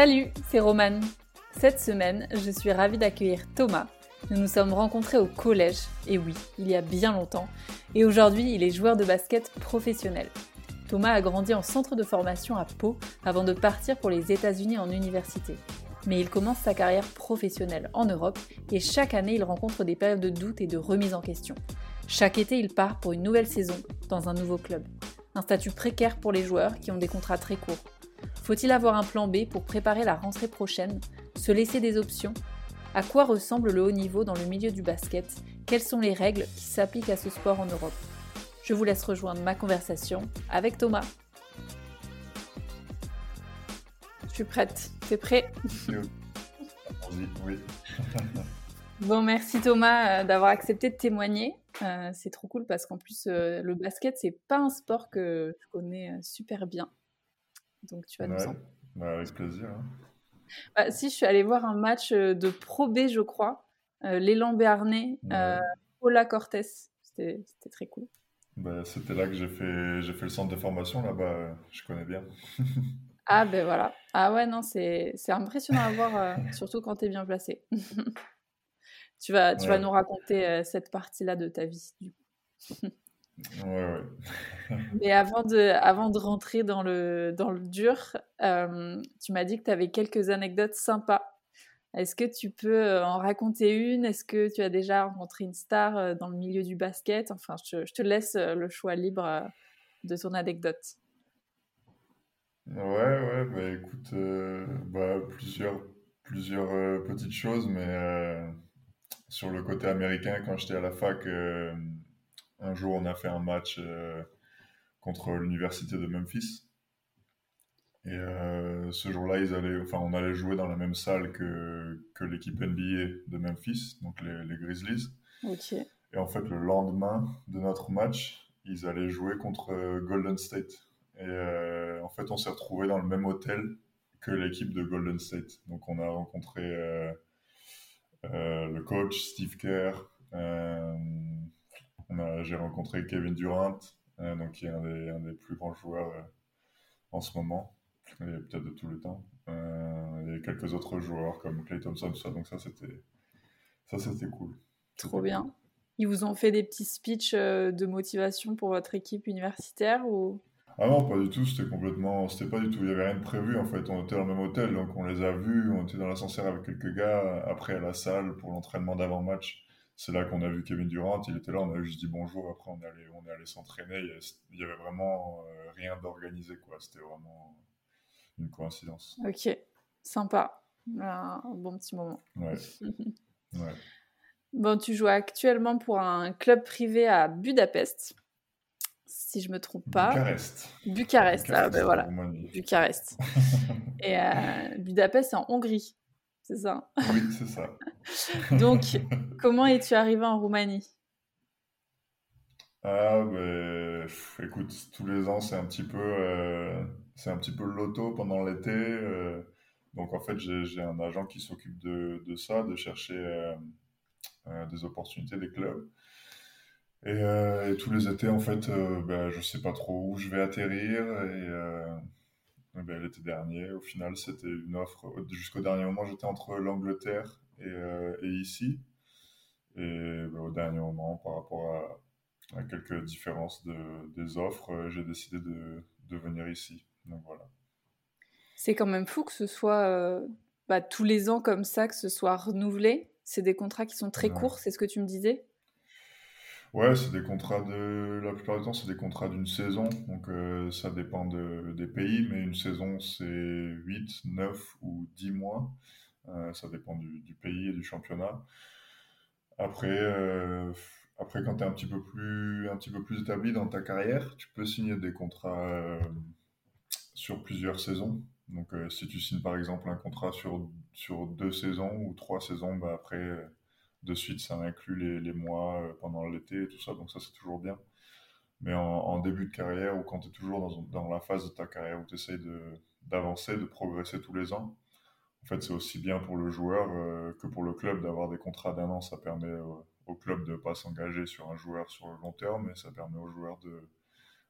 Salut, c'est Romane. Cette semaine, je suis ravie d'accueillir Thomas. Nous nous sommes rencontrés au collège, et oui, il y a bien longtemps, et aujourd'hui il est joueur de basket professionnel. Thomas a grandi en centre de formation à Pau avant de partir pour les États-Unis en université. Mais il commence sa carrière professionnelle en Europe et chaque année il rencontre des périodes de doute et de remise en question. Chaque été il part pour une nouvelle saison dans un nouveau club. Un statut précaire pour les joueurs qui ont des contrats très courts. Faut-il avoir un plan B pour préparer la rentrée prochaine Se laisser des options? À quoi ressemble le haut niveau dans le milieu du basket? Quelles sont les règles qui s'appliquent à ce sport en Europe? Je vous laisse rejoindre ma conversation avec Thomas. Je suis prête. T'es prêt? Oui. bon, merci Thomas euh, d'avoir accepté de témoigner. Euh, c'est trop cool parce qu'en plus, euh, le basket, c'est pas un sport que je connais super bien. Donc tu vas nous en... Bah, avec plaisir. Hein. Bah, si, je suis allée voir un match euh, de Pro B, je crois. Euh, L'élan Béarnais, euh, Paula Cortés. C'était très cool. Bah, C'était là que j'ai fait, fait le centre de formation, là-bas, je connais bien. ah ben voilà. Ah ouais, non, c'est impressionnant à voir, euh, surtout quand tu es bien placé. tu vas, tu vas nous raconter cette partie-là de ta vie, du coup. Ouais, ouais. Mais avant de, avant de rentrer dans le, dans le dur, euh, tu m'as dit que tu avais quelques anecdotes sympas. Est-ce que tu peux euh, en raconter une? Est-ce que tu as déjà rencontré une star euh, dans le milieu du basket? Enfin, je, je, te laisse le choix libre de ton anecdote. Ouais, ouais, bah écoute, bah, plusieurs, plusieurs petites choses, mais sur le côté américain, quand j'étais à la fac, un jour, on a fait un match euh, contre l'université de Memphis. Et euh, ce jour-là, ils allaient, enfin, on allait jouer dans la même salle que, que l'équipe NBA de Memphis, donc les, les Grizzlies. Et en fait, le lendemain de notre match, ils allaient jouer contre euh, Golden State. Et en fait, on s'est retrouvés dans le même hôtel que l'équipe de Golden State. Donc, on a rencontré le coach Steve Kerr, j'ai rencontré Kevin Durant, euh, donc qui est un des, un des, plus grands joueurs euh, en ce moment, et peut-être de tout le temps. Euh, et quelques autres joueurs comme Clay Thompson, ça, donc ça c'était ça c'était cool. Trop bien. Ils vous ont fait des petits speeches de motivation pour votre équipe universitaire ou? Ah non, pas du tout, c'était complètement, c'était pas du tout, il y avait rien de prévu en fait, on était dans le même hôtel, donc on les a vus, on était dans l'ascenseur avec quelques gars, après à la salle pour l'entraînement d'avant-match, c'est là qu'on a vu Kevin Durant, il était là, on a juste dit bonjour, après on est allé, on est allé s'entraîner, il y avait vraiment euh, rien d'organisé, quoi. C'était vraiment une coïncidence. Ok, sympa, un bon petit moment. Ouais. ouais. Bon, tu joues actuellement pour un club privé à Budapest, si je me trompe pas. Bucarest. Bucarest, ah, ben voilà, Bucarest. Et euh, Budapest, c'est en Hongrie c'est ça Oui, c'est ça. Donc, comment es-tu arrivé en Roumanie? Ah, ben, écoute, tous les ans, c'est un petit peu, euh, c'est un petit peu le loto pendant l'été. Euh. donc, en fait, j'ai un agent qui s'occupe de, de, ça, de chercher euh, des opportunités, des clubs. Et, tous les étés, en fait, ben, je sais pas trop où je vais atterrir. Et ben, l'été dernier. Au final, c'était une offre. Jusqu'au dernier moment, j'étais entre l'Angleterre et, euh, et, ici. Et ben, au dernier moment, par rapport à, quelques différences de, des offres, euh, j'ai décidé de, de, venir ici. Donc voilà. C'est quand même fou que ce soit euh, bah, tous les ans comme ça, que ce soit renouvelé. C'est des contrats qui sont très courts, c'est ce que tu me disais? Ouais, c'est des contrats de. La plupart du temps, c'est des contrats d'une saison. Donc, euh, ça dépend de, des pays, mais une saison, c'est 8, 9 ou 10 mois. Euh, ça dépend du, du, pays et du championnat. Après, euh, après quand tu es un petit, peu plus, un petit peu plus établi dans ta carrière, tu peux signer des contrats sur plusieurs saisons. Donc, si tu signes par exemple un contrat sur, sur deux saisons ou trois saisons, bah après de suite, ça inclut les, mois euh, pendant l'été et tout ça, donc ça c'est toujours bien. Mais en, début de carrière ou quand tu es toujours dans, la phase de ta carrière où tu essayes d'avancer, de, progresser tous les ans, en fait c'est aussi bien pour le joueur euh, que pour le club d'avoir des contrats d'un an. Ça permet euh, au club de ne pas s'engager sur un joueur sur le long terme, mais ça permet au joueur de,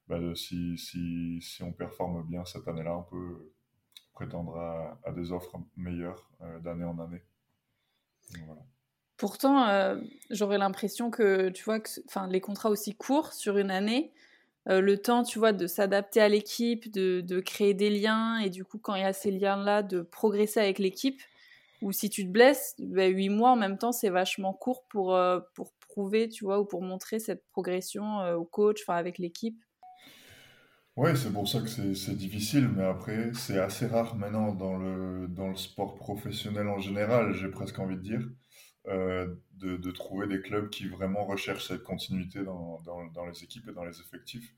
bah si, si, si, on performe bien cette année-là, on peut prétendre à, des offres meilleures d'année en année. Pourtant, j'aurais l'impression que, tu vois, que, les contrats aussi courts sur une année, le temps, tu vois, de s'adapter à l'équipe, de, créer des liens, et du coup, quand il y a ces liens-là, de progresser avec l'équipe, ou si tu te blesses, ben, 8 mois en même temps, c'est vachement court pour, euh, pour prouver, tu vois, ou pour montrer cette progression euh, au coach, enfin avec l'équipe. Ouais, c'est pour ça que c'est difficile, mais après, c'est assez rare maintenant dans le, dans le sport professionnel en général, j'ai presque envie de dire, euh, de, de, trouver des clubs qui vraiment recherchent cette continuité dans, dans, les équipes et dans les effectifs.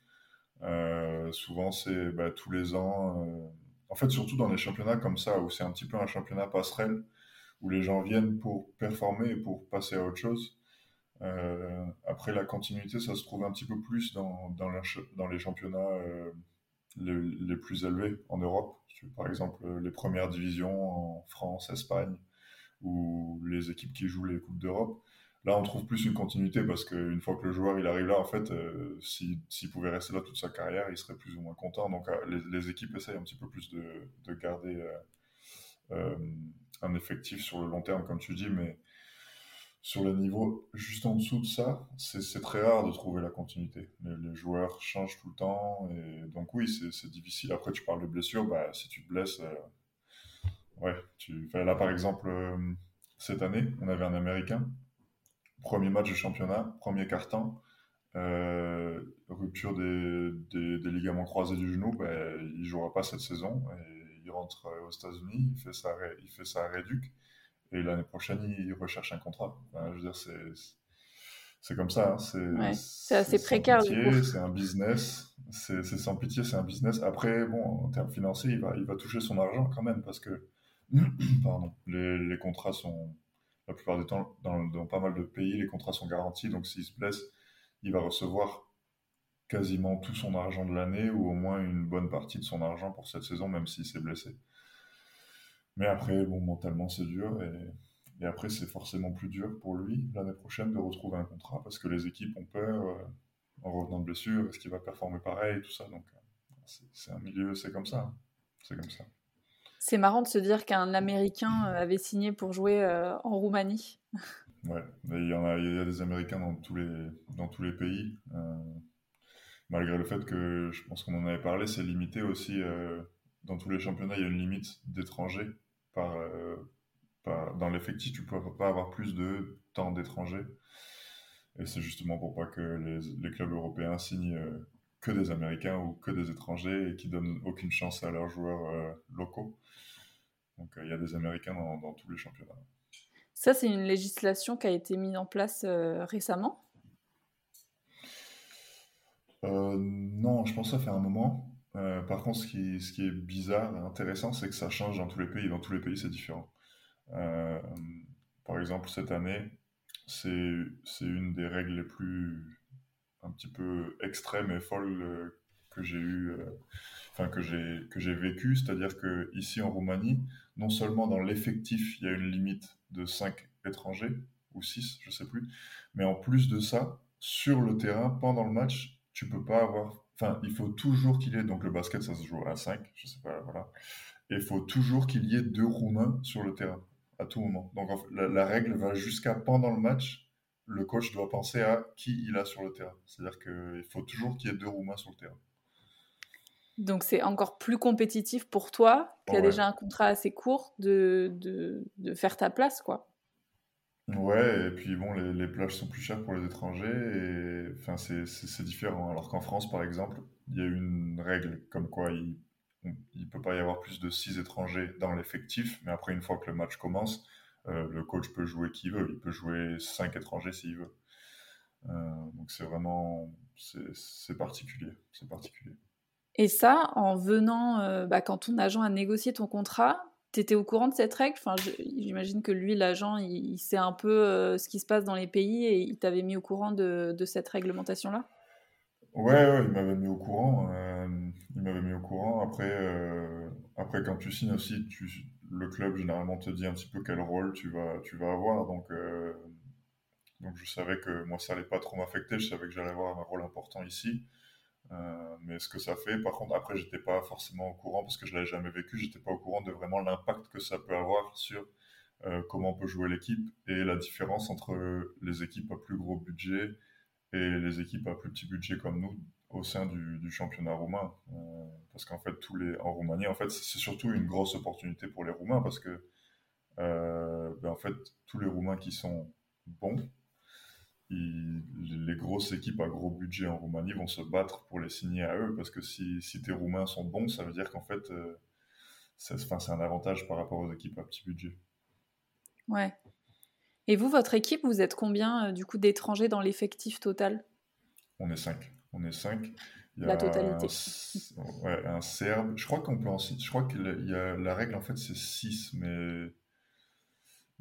souvent, c'est bah, tous les ans en fait, surtout dans les championnats comme ça, où c'est un petit peu un championnat passerelle, où les gens viennent pour performer et pour passer à autre chose. Euh, après, la continuité, ça se trouve un petit peu plus dans, dans, les championnats euh, les, plus élevés en Europe. Par exemple, les premières divisions en France, Espagne, ou les équipes qui jouent les Coupes d'Europe. Là, on trouve plus une continuité parce qu'une fois que le joueur il arrive là, en fait, euh, s'il pouvait rester là toute sa carrière, il serait plus ou moins content. Donc, euh, les, équipes essayent un petit peu plus de, de garder euh, un effectif sur le long terme, comme tu dis, mais sur le niveau juste en dessous de ça, c'est très rare de trouver la continuité. Les, joueurs changent tout le temps, et donc oui, c'est difficile. Après, tu parles de blessures, bah, si tu te blesses, ouais, tu... là par exemple, cette année, on avait un Américain premier match de championnat, premier carton, euh, rupture des, des, ligaments croisés du genou, ben, il ne jouera pas cette saison. Et il rentre euh, aux États-Unis, il fait sa, il fait sa réduc, et l'année prochaine, il recherche un contrat. je veux dire, c'est, c'est comme ça. Hein. c'est, assez précaire. C'est un business. C'est, sans pitié, c'est un business. Après, bon, en termes financiers, il va, il va toucher son argent quand même, parce que pardon, les, contrats sont la plupart du temps, dans, pas mal de pays, les contrats sont garantis. Donc, s'il se blesse, il va recevoir quasiment tout son argent de l'année ou au moins une bonne partie de son argent pour cette saison, même s'il s'est blessé. Mais après, bon, mentalement, c'est dur. Et, après, c'est forcément plus dur pour lui l'année prochaine de retrouver un contrat parce que les équipes ont peur euh, en revenant de blessure. Est-ce qu'il va performer pareil Tout ça. Donc, c'est un milieu, c'est comme ça. Hein. C'est comme ça. C'est marrant de se dire qu'un Américain euh, avait signé pour jouer euh, en Roumanie. Ouais, il y, en a, des Américains dans tous les, dans tous les pays. Euh, malgré le fait que, je pense qu'on en avait parlé, c'est limité aussi. dans tous les championnats, il y a une limite d'étrangers. Par, dans l'effectif, tu ne peux pas avoir plus de temps d'étrangers. Et c'est justement pour pas que les clubs européens signent que des Américains ou que des étrangers et qui donnent aucune chance à leurs joueurs locaux. Donc euh, il y a des Américains dans, tous les championnats. Ça, c'est une législation qui a été mise en place euh, récemment? Euh, Non, je pense que ça fait un moment. par contre, ce qui, ce qui, est bizarre et intéressant, c'est que ça change dans tous les pays. Dans tous les pays, c'est différent. par exemple, cette année, c'est une des règles les plus un petit peu extrêmes et folles que j'ai eu enfin que j'ai que j'ai vécu, c'est-à-dire que ici en Roumanie, non seulement dans l'effectif, il y a une limite de 5 étrangers ou 6, je sais plus, mais en plus de ça, sur le terrain pendant le match, tu peux pas avoir enfin, il faut toujours qu'il y ait donc le basket ça se joue à 5, je sais pas voilà. Et il faut toujours qu'il y ait deux Roumains sur le terrain à tout moment. Donc la règle va jusqu'à pendant le match, le coach doit penser à qui il a sur le terrain. C'est-à-dire qu'il faut toujours qu'il y ait deux Roumains sur le terrain. Donc c'est encore plus compétitif pour toi, qui a déjà un contrat assez court, de, de, de, faire ta place, quoi. Ouais, et puis bon, les, les, plages sont plus chères pour les étrangers, et enfin c'est différent. Alors qu'en France, par exemple, il y a une règle comme quoi il ne peut pas y avoir plus de 6 étrangers dans l'effectif, mais après, une fois que le match commence, euh, le coach peut jouer qui veut. Il peut jouer 5 étrangers s'il veut. Euh, donc c'est vraiment... c'est particulier. C'est particulier. Et ça, en venant, euh, bah, quand ton agent a négocié ton contrat, tu étais au courant de cette règle? Enfin, J'imagine que lui, l'agent, il, sait un peu euh, ce qui se passe dans les pays et il t'avait mis au courant de, de cette réglementation-là? Ouais, ouais, il m'avait mis au courant. Euh, il m'avait mis au courant. Après, après quand tu signes aussi, tu, le club généralement te dit un petit peu quel rôle tu vas, tu vas avoir. Donc, donc je savais que moi, ça allait pas trop m'affecter. Je savais que j'allais avoir un rôle important ici. mais ce que ça fait, par contre, après, j'étais pas forcément au courant parce que je l'avais jamais vécu. J'étais pas au courant de vraiment l'impact que ça peut avoir sur comment on peut jouer l'équipe et la différence entre les équipes à plus gros budget et les équipes à plus petit budget comme nous au sein du, championnat roumain. parce qu'en fait, tous les, en Roumanie, en fait, c'est surtout une grosse opportunité pour les Roumains parce que ben, en fait, tous les Roumains qui sont bons, les grosses équipes à gros budget en Roumanie vont se battre pour les signer à eux, parce que si, si tes Roumains sont bons, ça veut dire qu'en fait, euh, c'est un avantage par rapport aux équipes à petit budget. Ouais. Et vous, votre équipe, vous êtes combien euh, du coup d'étrangers dans l'effectif total? On est cinq. On est cinq. la totalité. Un, ouais, un Serbe. Je crois qu'on peut en Je crois que la règle en fait c'est 6, mais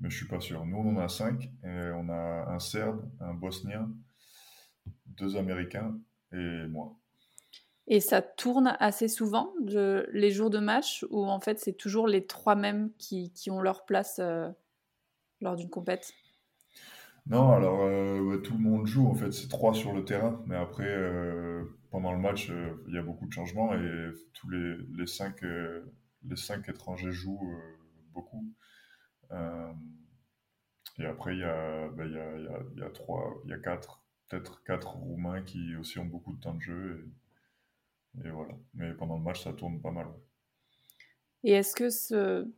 mais je suis pas sûr. Nous, on en a cinq. Et on a un Serbe, un Bosnien, deux Américains et moi. Et ça tourne assez souvent de, les jours de match ou en fait c'est toujours les trois mêmes qui, qui ont leur place euh, lors d'une compète? Non, alors euh, tout le monde joue en fait, c'est trois sur le terrain, mais après euh, pendant le match il y a beaucoup de changements et tous les, les, cinq, les cinq étrangers jouent beaucoup. Euh, et après, il y a, ben, y a, y a, trois, il y a quatre, peut-être quatre Roumains qui aussi ont beaucoup de temps de jeu. Et, voilà. Mais pendant le match, ça tourne pas mal. Et est-ce que ce,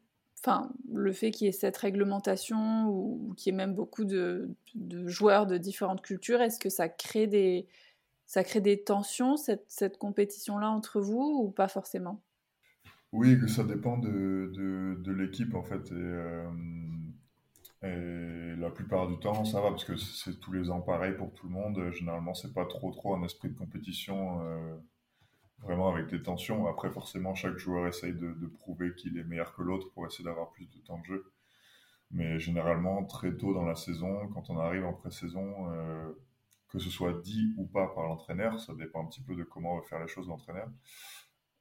enfin, le fait qu'il y ait cette réglementation ou, qu'il y ait même beaucoup de, joueurs de différentes cultures, est-ce que ça crée des, tensions, cette, compétition-là entre vous, ou pas forcément? Oui, ça dépend de, l'équipe en fait. Et, euh, et, la plupart du temps, ça va parce que c'est tous les ans pareil pour tout le monde. Généralement, c'est pas trop trop un esprit de compétition euh, vraiment avec des tensions. Après, forcément, chaque joueur essaye de, prouver qu'il est meilleur que l'autre pour essayer d'avoir plus de temps de jeu. Mais généralement, très tôt dans la saison, quand on arrive en pré-saison, euh, que ce soit dit ou pas par l'entraîneur, ça dépend un petit peu de comment va faire les choses l'entraîneur.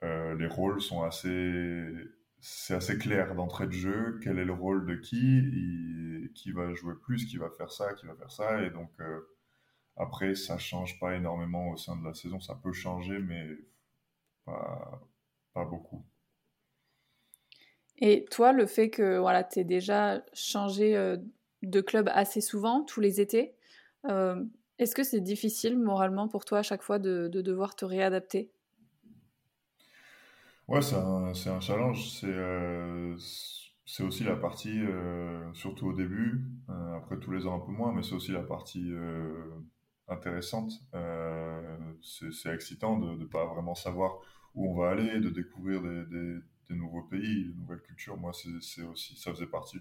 Euh, les rôles sont assez, c'est assez clair d'entrée de jeu. Quel est le rôle de qui, qui va jouer plus, qui va faire ça, qui va faire ça, et donc euh, après ça change pas énormément au sein de la saison. Ça peut changer, mais pas, pas beaucoup. Et toi, le fait que voilà, tu aies déjà changé euh, de club assez souvent, tous les étés, est-ce que c'est difficile moralement pour toi à chaque fois de devoir te réadapter? Ouais, c'est un, un challenge. C'est euh, aussi la partie, euh, surtout au début, euh, après tous les ans un peu moins, mais c'est aussi la partie intéressante. c'est excitant de ne pas vraiment savoir où on va aller, de découvrir des, nouveaux pays, de nouvelles cultures. Moi, c'est c'est aussi, ça faisait partie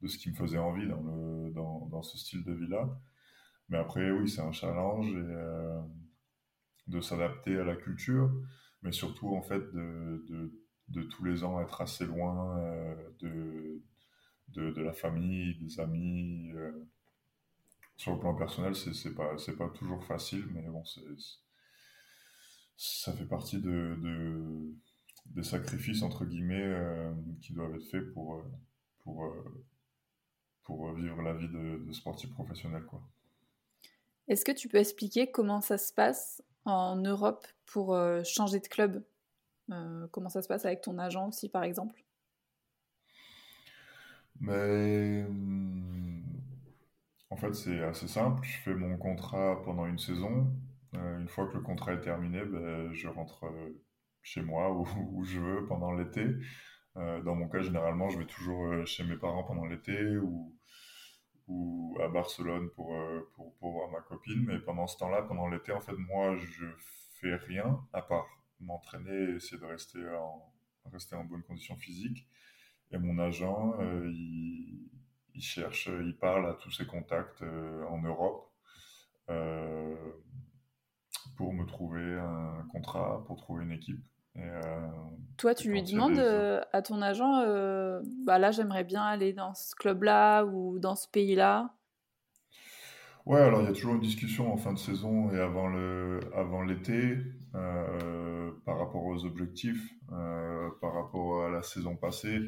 de ce qui me faisait envie dans, ce style de vie-là. Mais après, oui, c'est un challenge et, de s'adapter à la culture mais surtout en fait de, tous les ans être assez loin euh, de, la famille, des amis. Euh. Sur le plan personnel, c'est pas, pas toujours facile, mais bon, ça fait partie de, de, des sacrifices, entre guillemets, euh, qui doivent être faits pour, pour, pour vivre la vie de, sportif professionnel. Est-ce que tu peux expliquer comment ça se passe en Europe pour euh, changer de club? Euh, Comment ça se passe avec ton agent aussi, par exemple? Mais en fait, c'est assez simple. Je fais mon contrat pendant une saison. Euh, une fois que le contrat est terminé, ben, je rentre chez moi où je veux pendant l'été. dans mon cas, généralement, je vais toujours chez mes parents pendant l'été ou à Barcelone pour, euh, voir ma copine. Mais pendant ce temps-là, pendant l'été, en fait, moi, je fais rien à part m'entraîner et essayer de rester en, bonne condition physique. Et mon agent, euh, il, cherche, il parle à tous ses contacts euh, en Europe pour me trouver un contrat, pour trouver une équipe. Euh, Toi, tu lui demandes euh, à ton agent, euh, bah là, j'aimerais bien aller dans ce club-là ou dans ce pays-là. Ouais, alors il y a toujours une discussion en fin de saison et avant le, avant l'été par rapport aux objectifs, par rapport à la saison passée,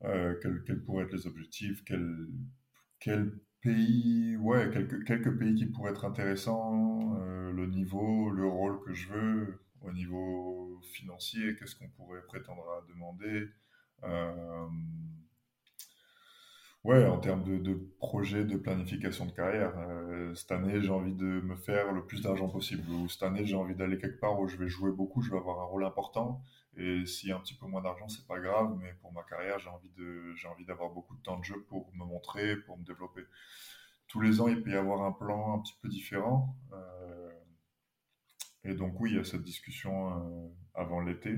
quels, quels, pourraient être les objectifs, quel, quel pays, ouais, quelques, quelques pays qui pourraient être intéressants, le le niveau, le rôle que je veux, au niveau financier, qu'est-ce qu'on pourrait prétendre à demander. Euh, ouais, en termes de, de, projet, de planification de carrière. Euh, cette année, j'ai envie de me faire le plus d'argent possible. Ou cette année, j'ai envie d'aller quelque part où je vais jouer beaucoup, je vais avoir un rôle important. Et s'il y a un petit peu moins d'argent, c'est pas grave, mais pour ma carrière, j'ai envie de, j'ai envie d'avoir beaucoup de temps de jeu pour me montrer, pour me développer. Tous les ans, il peut y avoir un plan un petit peu différent. Euh, et donc oui, il y a cette discussion euh, avant l'été.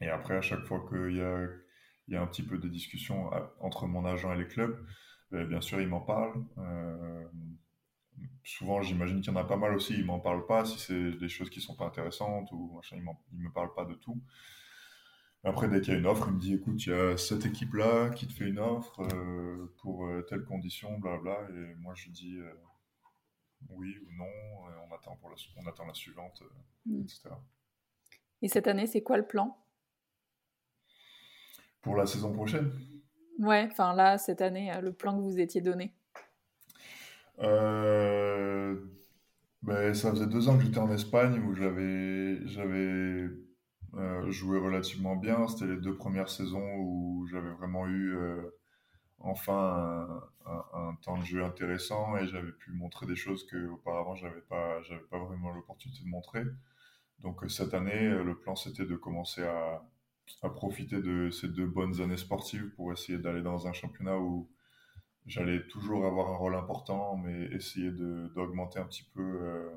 Et après, à chaque fois qu'il y a, il y a un petit peu de discussion euh, entre mon agent et les clubs, bien sûr, il m'en parle. Souvent, j'imagine qu'il y en a pas mal aussi, il m'en parle pas si c'est des choses qui sont pas intéressantes ou machin, il, me parle pas de tout. Après, dès qu'il y a une offre, il me dit écoute, il y a cette équipe-là qui te fait une offre pour telle condition, bla bla. Et moi, je dis oui ou non, on attend, pour la, on attend la suivante, euh, mm. etc. Et cette année, c'est quoi le plan? Pour la saison prochaine? Ouais, enfin là, cette année, euh, le plan que vous étiez donné euh, ben, Ça faisait deux ans que j'étais en Espagne où j'avais, j'avais joué relativement bien. C'était les deux premières saisons où j'avais vraiment eu enfin un, temps de jeu intéressant et j'avais pu montrer des choses que auparavant j'avais pas j'avais pas vraiment l'opportunité de montrer. Donc euh, cette année, euh, le plan c'était de commencer à, profiter de ces deux bonnes années sportives pour essayer d'aller dans un championnat où j'allais toujours avoir un rôle important, mais essayer d'augmenter un petit peu euh,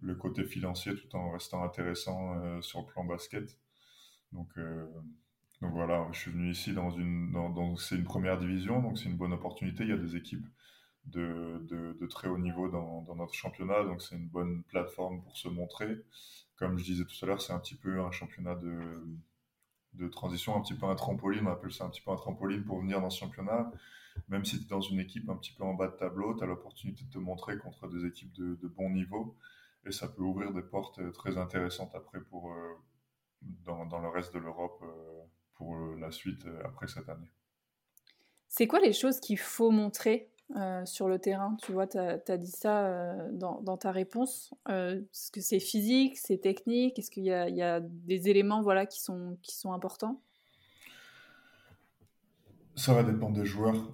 le côté financier tout en restant intéressant sur le plan basket. Donc donc voilà, je suis venu ici dans une, dans, c'est une première division, donc c'est une bonne opportunité. Il y a des équipes de, de, très haut niveau dans, dans notre championnat, donc c'est une bonne plateforme pour se montrer. Comme je disais tout à l'heure, c'est un petit peu un championnat de, de transition, un petit peu un trampoline, on appelle ça un petit peu un trampoline pour venir dans ce championnat. Même si tu es dans une équipe un petit peu en bas de tableau, tu as l'opportunité de te montrer contre des équipes de, bon niveau et ça peut ouvrir des portes très intéressantes après pour, euh, dans, dans, le reste de l'Europe. Euh, pour euh, la suite euh, après cette année. C'est quoi les choses qu'il faut montrer euh, sur le terrain? Tu vois, tu as, dit ça dans, dans, ta réponse. Est-ce que c'est physique, c'est technique? Est-ce qu'il y, y, a des éléments voilà, qui, sont, qui sont importants? Ça va dépendre des joueurs.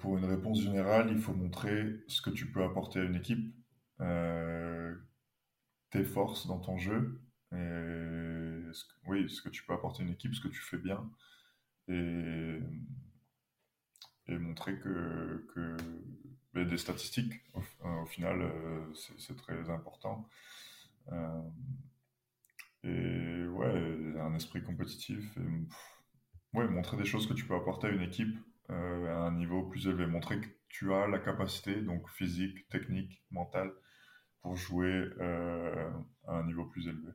pour une réponse générale, il faut montrer ce que tu peux apporter à une équipe, tes forces dans ton jeu, et ce que, oui, ce que tu peux apporter à une équipe, ce que tu fais bien, et, montrer que, ben, des statistiques, au, final, euh, c'est très important. Euh, et ouais, un esprit compétitif. Ouais, montrer des choses que tu peux apporter à une équipe euh, à un niveau plus élevé. Montrer que tu as la capacité, donc physique, technique, mentale, pour jouer à un niveau plus élevé.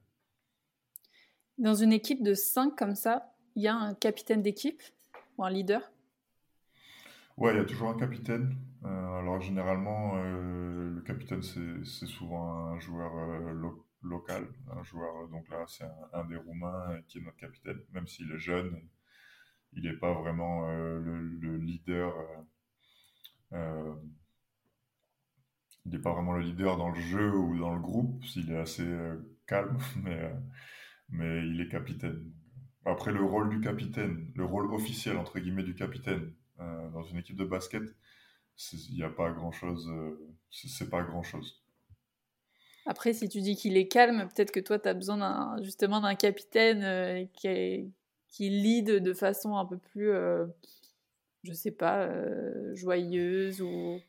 Dans une équipe de 5 comme ça, il y a un capitaine d'équipe ou un leader? Ouais, il y a toujours un capitaine. Euh, alors généralement, euh, le capitaine, c'est souvent un joueur euh, local, un joueur, donc là, c'est un, des Roumains qui est notre capitaine, même s'il est jeune, il n'est pas vraiment le, leader. il n'est pas vraiment le leader dans le jeu ou dans le groupe, s'il est assez calme, mais mais il est capitaine. Après, le rôle du capitaine, le rôle officiel, entre guillemets, du capitaine euh, dans une équipe de basket, il n'y a pas grand-chose. Euh, c'est pas grand-chose. Après, si tu dis qu'il est calme, peut-être que toi, tu as besoin justement d'un capitaine euh, qui, qui lead de façon un peu plus, je sais pas, joyeuse ou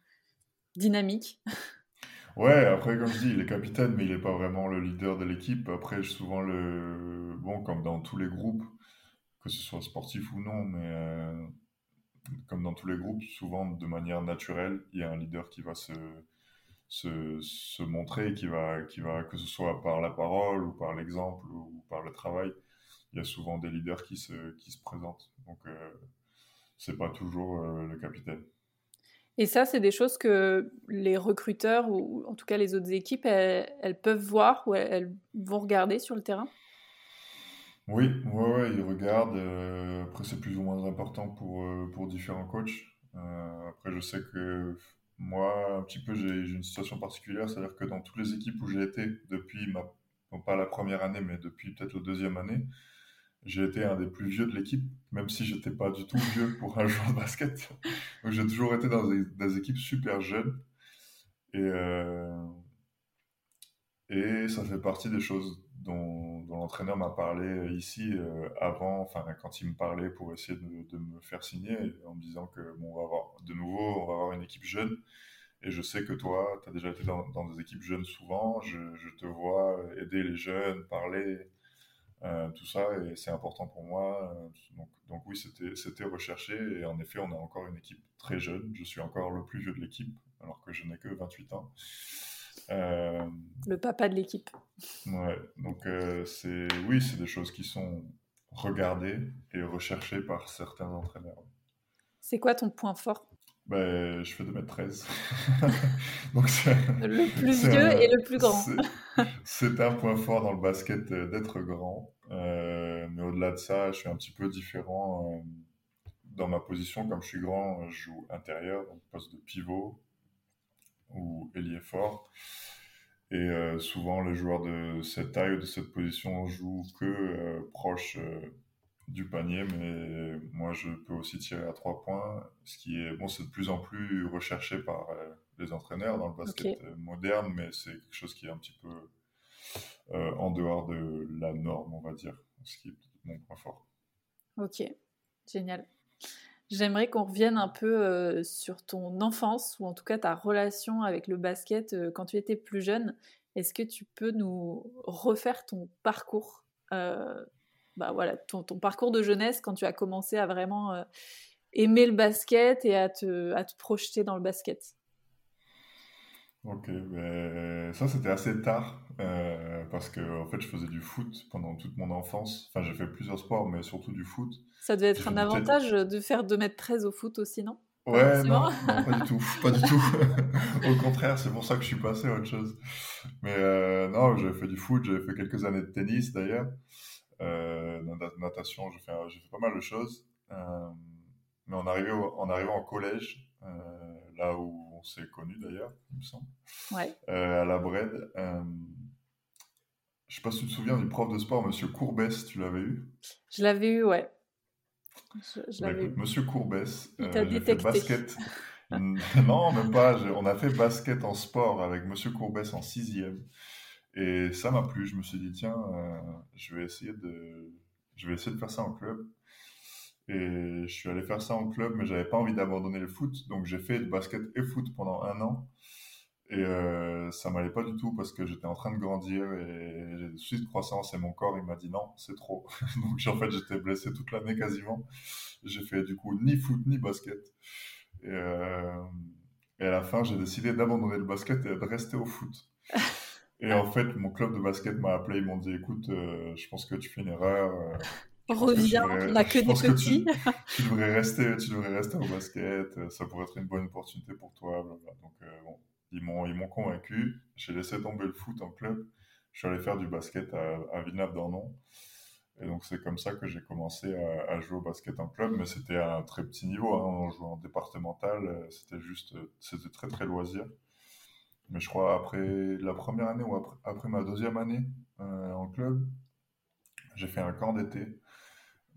dynamique. Ouais, après, comme je dis, il est capitaine, mais il n'est pas vraiment le leader de l'équipe. Après, souvent, le... bon, comme dans tous les groupes, que ce soit sportif ou non, mais euh, comme dans tous les groupes, souvent, de manière naturelle, il y a un leader qui va se, se, se montrer, qui va, qui va, que ce soit par la parole ou par l'exemple ou par le travail, il y a souvent des leaders qui se, qui se présentent. Donc, euh, c'est pas toujours euh, le capitaine. Et ça, c'est des choses que les recruteurs ou en tout cas les autres équipes, elles, peuvent voir ou elles, vont regarder sur le terrain? Oui, ouais, ouais, ils regardent. Euh, après, c'est plus ou moins important pour, euh, pour différents coachs. Après, je sais que moi, un petit peu, j'ai une situation particulière, c'est-à-dire que dans toutes les équipes où j'ai été depuis ma, pas la première année, mais depuis peut-être la deuxième année, j'ai été un des plus vieux de l'équipe, même si j'étais pas du tout vieux pour un joueur de basket. j'ai toujours été dans des, équipes super jeunes. Et, euh, et ça fait partie des choses dont, l'entraîneur m'a parlé ici euh, avant, enfin quand il me parlait pour essayer de, me faire signer, en me disant que bon, on va avoir de nouveau, on va avoir une équipe jeune. Et je sais que toi, tu as déjà été dans, des équipes jeunes souvent. Je, te vois aider les jeunes, parler, euh, tout ça, et c'est important pour moi. Donc, donc oui, c'était recherché. Et en effet, on a encore une équipe très jeune. Je suis encore le plus vieux de l'équipe, alors que je n'ai que 28 ans. Euh, le papa de l'équipe. Ouais, donc euh, c'est oui, c'est des choses qui sont regardées et recherchées par certains entraîneurs. C'est quoi ton point fort ben, je fais 2m13. donc le plus vieux et le plus grand. C'est un point fort dans le basket euh, d'être grand. mais au-delà de ça, je suis un petit peu différent dans ma position. Comme je suis grand, je joue intérieur, donc poste de pivot ou ailier fort. Et euh, souvent, les joueurs de cette taille ou de cette position jouent que euh, proche euh, du panier, mais moi, je peux aussi tirer à trois points, ce qui est, bon, c'est de plus en plus recherché par les entraîneurs dans le basket moderne, mais c'est quelque chose qui est un petit peu en dehors de la norme, on va dire, ce qui est mon point fort. Ok, génial. J'aimerais qu'on revienne un peu euh, sur ton enfance, ou en tout cas ta relation avec le basket euh, quand tu étais plus jeune. Est-ce que tu peux nous refaire ton parcours euh, bah voilà, ton, parcours de jeunesse quand tu as commencé à vraiment aimer le basket et à te, à te projeter dans le basket Ok, ben, ça c'était assez tard euh, parce que en fait je faisais du foot pendant toute mon enfance. Enfin j'ai fait plusieurs sports mais surtout du foot. Ça devait être un avantage de faire 2m13 au foot aussi, non? Ouais, non, pas du tout, pas du tout. Au contraire, c'est pour ça que je suis passé à autre chose. Mais euh, non, j'avais fait du foot, j'avais fait quelques années de tennis d'ailleurs, euh, natation, j'ai fait, fait pas mal de choses. Euh, mais en arrivant, en arrivant au collège, là où on s'est connus d'ailleurs, il me semble. Ouais. Euh, à la Bred. Euh, je sais pas si tu te souviens du prof de sport, Monsieur Courbès, tu l'avais eu? Je l'avais eu, ouais. Je, bah, Monsieur Courbès, il euh, fait basket. non, même pas. On a fait basket en sport avec Monsieur Courbès en sixième. Et ça m'a plu. Je me suis dit, tiens, euh, je, vais essayer de, je vais essayer de faire ça en club. Et je suis allé faire ça en club, mais j'avais pas envie d'abandonner le foot. Donc j'ai fait basket et foot pendant un an. Et euh, ça m'allait pas du tout parce que j'étais en train de grandir et j'ai de suite de croissance et mon corps il m'a dit non, c'est trop. Donc en fait j'étais blessé toute l'année quasiment. J'ai fait du coup ni foot ni basket. Et, euh, et à la fin j'ai décidé d'abandonner le basket et de rester au foot. Et en fait mon club de basket m'a appelé, ils m'ont dit écoute, euh, je pense que tu fais une erreur. Euh, Reviens, on n'a que des petits. Tu, devrais rester, tu devrais rester au basket, euh, ça pourrait être une bonne opportunité pour toi. Donc, bon, ils m'ont, ils m'ont convaincu. J'ai laissé tomber le foot en club. Je suis allé faire du basket à, à Villeneuve-d'Ornon. Et donc, c'est comme ça que j'ai commencé à, jouer au basket en club, mais c'était à un très petit niveau. Hein. On jouait en départemental, c'était juste, c'était très très loisir. Mais je crois après la première année ou après, après ma deuxième année en club, j'ai fait un camp d'été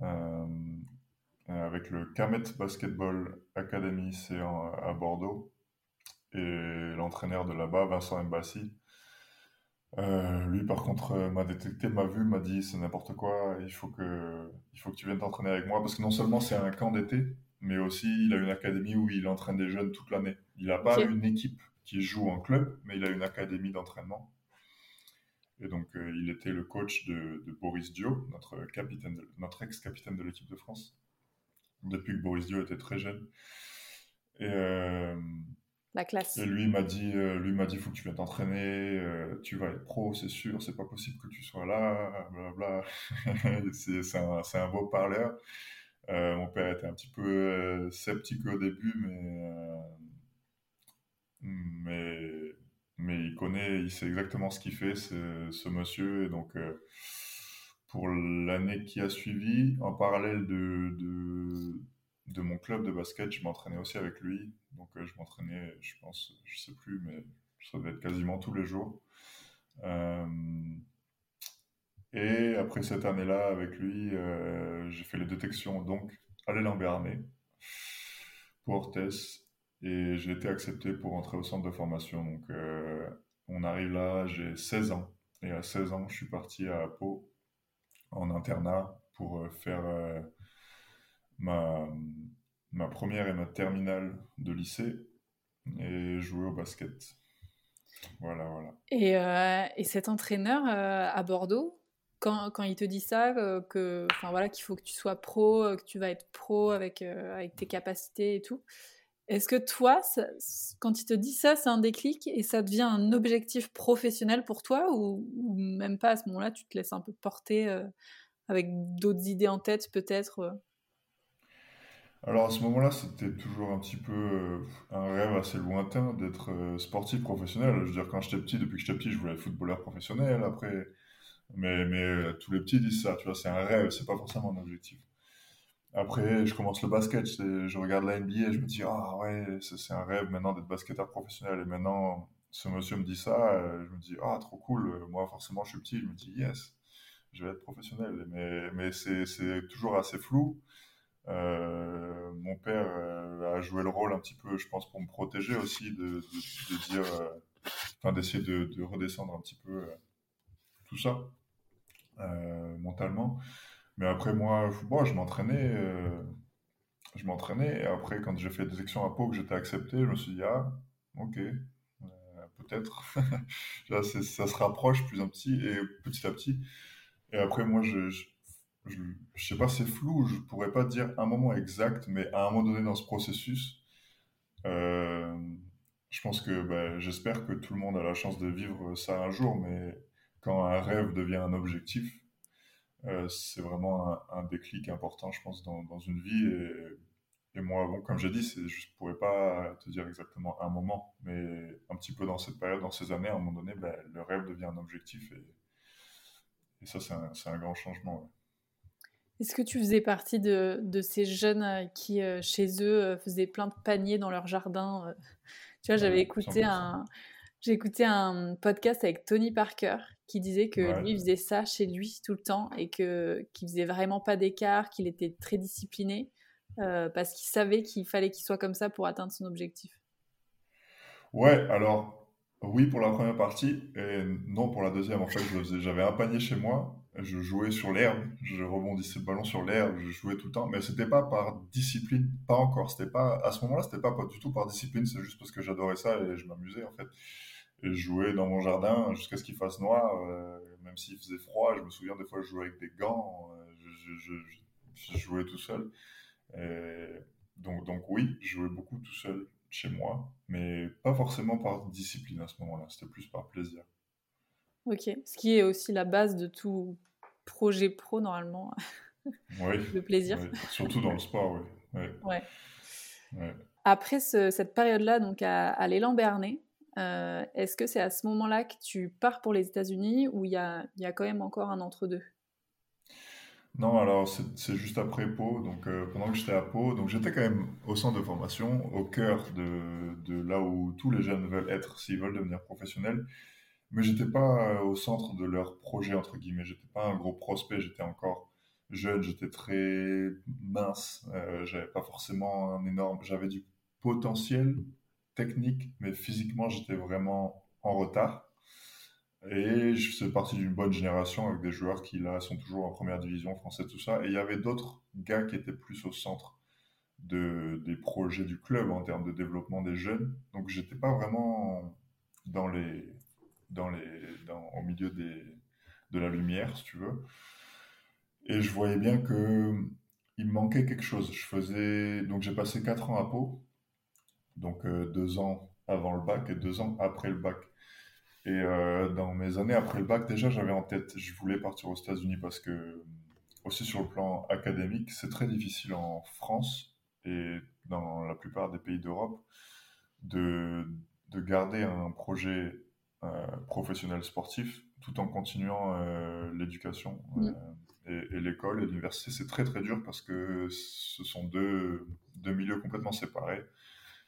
euh, avec le Kamet Basketball Academy, c'est à Bordeaux. Et l'entraîneur de là-bas, Vincent Mbassi, euh, lui, par contre, euh, m'a détecté, m'a vu, m'a dit c'est n'importe quoi, il faut que, il faut que tu viennes t'entraîner avec moi. Parce que non seulement c'est un camp d'été, mais aussi il a une académie où il entraîne des jeunes toute l'année. Il n'a pas une équipe qui joue en club, mais il a une académie d'entraînement. Et donc, euh, il était le coach de, Boris Dio, notre, capitaine notre ex-capitaine de l'équipe de France, depuis que Boris Dio était très jeune. Et, euh, La classe. Et lui m'a dit, euh, lui m'a dit, faut que tu viennes t'entraîner, tu vas être pro, c'est sûr, c'est pas possible que tu sois là, blablabla. c'est un, un, beau parleur. mon père était un petit peu sceptique au début, mais, mais mais il connaît, il sait exactement ce qu'il fait, ce, monsieur. Et donc, euh, pour l'année qui a suivi, en parallèle de, de, de mon club de basket, je m'entraînais aussi avec lui. Donc je m'entraînais, je pense, je sais plus, mais ça devait être quasiment tous les jours. et après cette année-là, avec lui, j'ai fait les détections donc à l'élan Béarnais pour Orthez et j'ai été accepté pour entrer au centre de formation. Donc on arrive là, j'ai 16 ans. Et à 16 ans, je suis parti à Pau en internat pour euh, faire euh, ma, ma première et ma terminale de lycée et jouer au basket. Voilà, voilà. Et, euh, et cet entraîneur à Bordeaux, quand, quand, il te dit ça, que, voilà, qu'il faut que tu sois pro, que tu vas être pro avec, avec tes capacités et tout, est-ce que toi, quand il te dit ça, c'est un déclic et ça devient un objectif professionnel pour toi ou, même pas à ce moment-là, tu te laisses un peu porter euh, avec d'autres idées en tête peut-être euh? Alors à ce moment-là, c'était toujours un petit peu euh, un rêve assez lointain d'être sportif professionnel. Je veux dire, quand j'étais petit, depuis que j'étais petit, je voulais être footballeur professionnel. Après, mais, mais tous les petits disent ça, tu vois, c'est un rêve, c'est pas forcément un objectif. Après, je commence le basket, je regarde la NBA et je me dis, ah ouais, c'est un rêve maintenant d'être basketteur professionnel. Et maintenant, ce monsieur me dit ça, euh, je me dis, ah, trop cool. Moi, forcément, je suis petit, je me dis, yes, je vais être professionnel. Mais, mais c'est toujours assez flou. Euh, mon père euh, a joué le rôle un petit peu, je pense, pour me protéger aussi, de, de, dire, d'essayer de, de, redescendre un petit peu tout ça mentalement. Mais après, moi, bon, je m'entraînais. Euh, je m'entraînais. Et après, quand j'ai fait des sections à Pau, que j'étais accepté, je me suis dit, ah, ok, euh, peut-être. ça se rapproche plus un petit, et petit à petit. Et après, moi, je, je, je, sais pas, c'est flou. Je pourrais pas dire un moment exact, mais à un moment donné dans ce processus, euh, je pense que ben, j'espère que tout le monde a la chance de vivre ça un jour, mais quand un rêve devient un objectif, c'est vraiment un, déclic important, je pense, dans, dans une vie. Et, et moi, bon, comme j'ai dit, je ne pourrais pas te dire exactement un moment, mais un petit peu dans cette période, dans ces années, à un moment donné, ben, le rêve devient un objectif. Et, et ça, c'est un, un, grand changement. Est-ce que tu faisais partie de, de ces jeunes euh, qui, euh, chez eux, faisaient plein de paniers dans leur jardin Tu vois, j'avais écouté un j'ai écouté un podcast avec Tony Parker qui disait que lui faisait ça chez lui tout le temps et que qu'il faisait vraiment pas d'écart, qu'il était très discipliné euh, parce qu'il savait qu'il fallait qu'il soit comme ça pour atteindre son objectif. Ouais, alors oui pour la première partie et non pour la deuxième. En fait, j'avais un panier chez moi je jouais sur l'herbe, je rebondissais le ballon sur l'herbe, je jouais tout le temps, mais c'était pas par discipline, pas encore. C'était pas à ce moment-là, c'était pas, pas du tout par discipline, c'est juste parce que j'adorais ça et je m'amusais en fait. Et je jouais dans mon jardin jusqu'à ce qu'il fasse noir, euh, même s'il faisait froid. Je me souviens des fois je jouais avec des gants, euh, je, jouais tout seul. Donc, donc oui, je jouais beaucoup tout seul chez moi, mais pas forcément par discipline à ce moment-là. C'était plus par plaisir. Ok, ce qui est aussi la base de tout projet pro normalement. Oui. le plaisir. Surtout dans le sport, oui. Ouais. ouais. Après cette période-là, donc à, l'élan Bernet, euh, est-ce que c'est à ce moment-là que tu pars pour les États-Unis ou il y a, y a, quand même encore un entre-deux? Non, alors c'est juste après Pau, donc euh, pendant que j'étais à Pau, donc j'étais quand même au centre de formation, au cœur de, de là où tous les jeunes veulent être s'ils veulent devenir professionnels mais j'étais pas euh, au centre de leur projet entre guillemets. J'étais pas un gros prospect. J'étais encore jeune. J'étais très mince. Euh, j'avais pas forcément un énorme. J'avais du potentiel technique, mais physiquement j'étais vraiment en retard. Et je faisais partie d'une bonne génération avec des joueurs qui là sont toujours en première division française tout ça. Et il y avait d'autres gars qui étaient plus au centre de, des projets du club en termes de développement des jeunes. Donc j'étais pas vraiment dans les dans les, dans, au milieu des, de la lumière, si tu veux. Et je voyais bien que il me manquait quelque chose. Je faisais donc j'ai passé quatre ans à Pau, donc euh, deux ans avant le bac et deux ans après le bac. Et euh, dans mes années après le bac, déjà j'avais en tête, je voulais partir aux États-Unis parce que aussi sur le plan académique, c'est très difficile en France et dans la plupart des pays d'Europe de, de garder un projet professionnel sportif tout en continuant euh, l'éducation. Euh, Et, l'école et l'université, c'est très très dur parce que ce sont deux, deux milieux complètement séparés.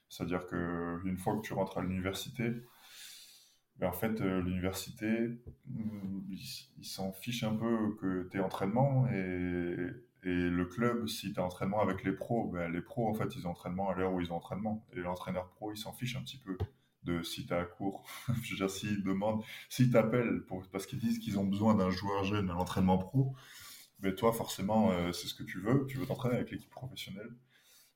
C'est-à-dire qu'une fois que tu rentres à l'université, ben en fait, euh, l'université, mm, ils s'en fichent un peu que tu es entraînement et, et, le club, si tu es entraînement avec les pros, ben les pros, en fait, ils ont entraînement à l'heure où ils ont entraînement. Et l'entraîneur pro, il s'en fiche un petit peu de si tu as cours. Je veux dire, s'ils demandent, s'ils t'appellent parce qu'ils disent qu'ils ont besoin d'un joueur jeune à l'entraînement pro, mais ben toi, forcément, euh, c'est ce que tu veux. Tu veux t'entraîner avec l'équipe professionnelle.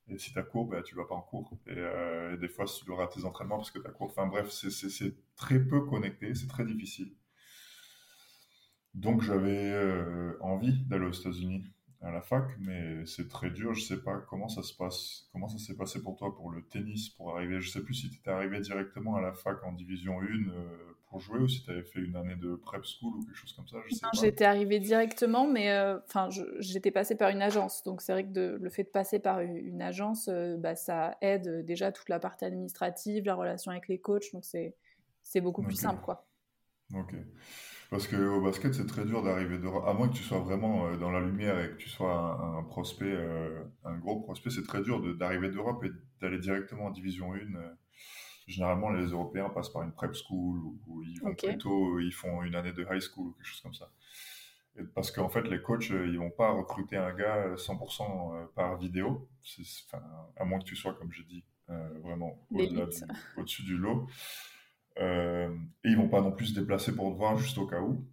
Et si tu as cours, ben, tu vas pas en cours. Euh, et, des fois, tu dois tes entraînements parce que tu as cours. Enfin bref, c'est très peu connecté, c'est très difficile. Donc j'avais euh, envie d'aller aux États-Unis à la fac, mais c'est très dur. Je sais pas comment ça se passe. Comment ça s'est passé pour toi pour le tennis, pour arriver. Je sais plus si tu étais arrivé directement à la fac en division 1 euh, pour jouer ou si tu avais fait une année de prep school ou quelque chose comme ça. J'étais arrivé directement, mais euh, enfin, j'étais passé par une agence. Donc c'est vrai que le fait de passer par une agence, euh, bah, ça aide déjà toute la partie administrative, la relation avec les coachs. Donc c'est beaucoup plus simple, quoi. Ok. Parce qu'au basket, c'est très dur d'arriver d'Europe. À moins que tu sois vraiment euh, dans la lumière et que tu sois un, prospect, euh, un gros prospect, c'est très dur d'arriver d'Europe et d'aller directement en Division 1. Euh. Généralement, les Européens passent par une prep school ou, ils vont plutôt, ils font une année de high school ou quelque chose comme ça. parce qu'en fait, les coachs, ils vont pas recruter un gars 100% par vidéo. à moins que tu sois, comme j'ai dit, vraiment au-dessus du lot. Euh, et ils vont pas non plus se déplacer pour te voir juste au cas où.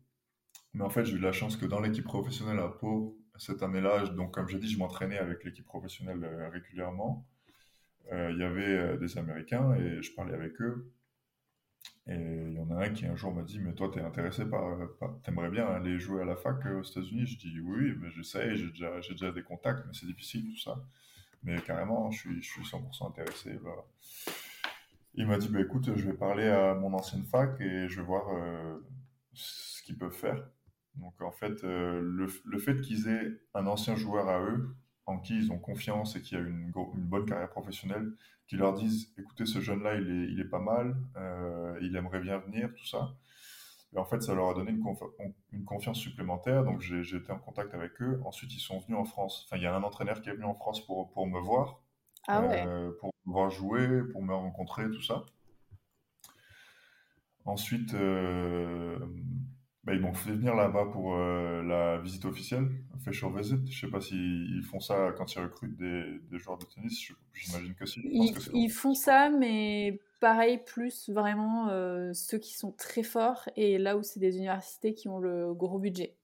Mais en fait, j'ai eu la chance que dans l'équipe professionnelle à Pau, cette année-là, donc comme j'ai dit, je m'entraînais avec l'équipe professionnelle euh, régulièrement. Euh, il y avait des Américains et je parlais avec eux. Et il y en a un qui un jour m'a dit, mais toi, tu es intéressé par, t'aimerais bien aller jouer à la fac aux États-Unis Je dis oui, mais j'essaie, j'ai déjà, déjà des contacts, mais c'est difficile tout ça. Mais carrément, je suis, je suis 100% intéressé. Il m'a dit, bah, écoute, je vais parler à mon ancienne fac et je vais voir euh, ce qu'ils peuvent faire. Donc en fait, euh, le, fait qu'ils aient un ancien joueur à eux, en qui ils ont confiance et qui a une, une bonne carrière professionnelle, qui leur disent, écoutez, ce jeune-là, il est, il est, pas mal, euh, il aimerait bien venir, tout ça. Et en fait, ça leur a donné une, une confiance supplémentaire. Donc j'ai été en contact avec eux. Ensuite, ils sont venus en France. Enfin, il y a un entraîneur qui est venu en France pour, pour me voir. Ah ouais. pour voir jouer, pour me rencontrer, tout ça. Ensuite, euh, bah, ils m'ont fait venir là-bas pour euh, la visite officielle, Fashion Visit. Je sais pas s'ils font ça quand ils recrutent des, joueurs de tennis. J'imagine que si. Ils, font ça, mais pareil, plus vraiment euh, ceux qui sont très forts et là où c'est des universités qui ont le gros budget.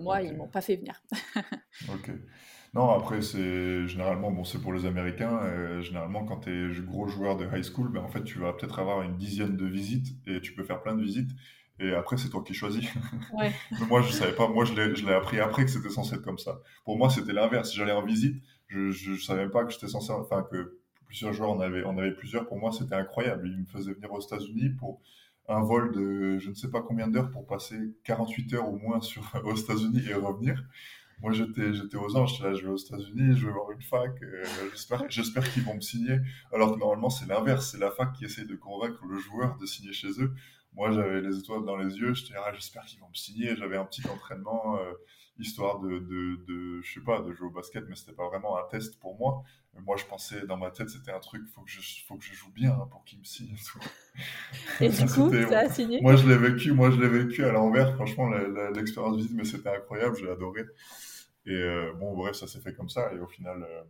moi, ils m'ont pas fait venir. ok. Non, après, c'est généralement, bon, c'est pour les Américains. Euh, généralement, quand tu es gros joueur de high school, ben, en fait, tu vas peut-être avoir une dizaine de visites et tu peux faire plein de visites. Et après, c'est toi qui choisis. Ouais. moi, je savais pas. Moi, je l'ai appris après que c'était censé être comme ça. Pour moi, c'était l'inverse. Si j'allais en visite, je, je, savais pas que j'étais censé, enfin, que plusieurs joueurs, on avait, on avait plusieurs. Pour moi, c'était incroyable. Ils me faisaient venir aux États-Unis pour un vol de je ne sais pas combien d'heures pour passer 48 heures au moins sur, aux États-Unis et revenir. Moi, j'étais, j'étais aux anges, là, je vais aux États-Unis, je vais voir une fac, euh, j'espère, j'espère qu'ils vont me signer. Alors que normalement, c'est l'inverse, c'est la fac qui essaye de convaincre le joueur de signer chez eux. Moi, j'avais les étoiles dans les yeux, j'étais, ah, j'espère qu'ils vont me signer. J'avais un petit entraînement, euh, histoire de, de, de, je sais pas, de jouer au basket, mais c'était pas vraiment un test pour moi. moi, je pensais, dans ma tête, c'était un truc, faut que je, faut que je joue bien hein, pour qu'ils me signent tout. Et du coup, ça a signé? Moi, je l'ai vécu, moi, je l'ai vécu à l'envers. Franchement, l'expérience visite, mais c'était incroyable, j'ai adoré. Et euh, bon, bref, ça s'est fait comme ça. Et au final, euh,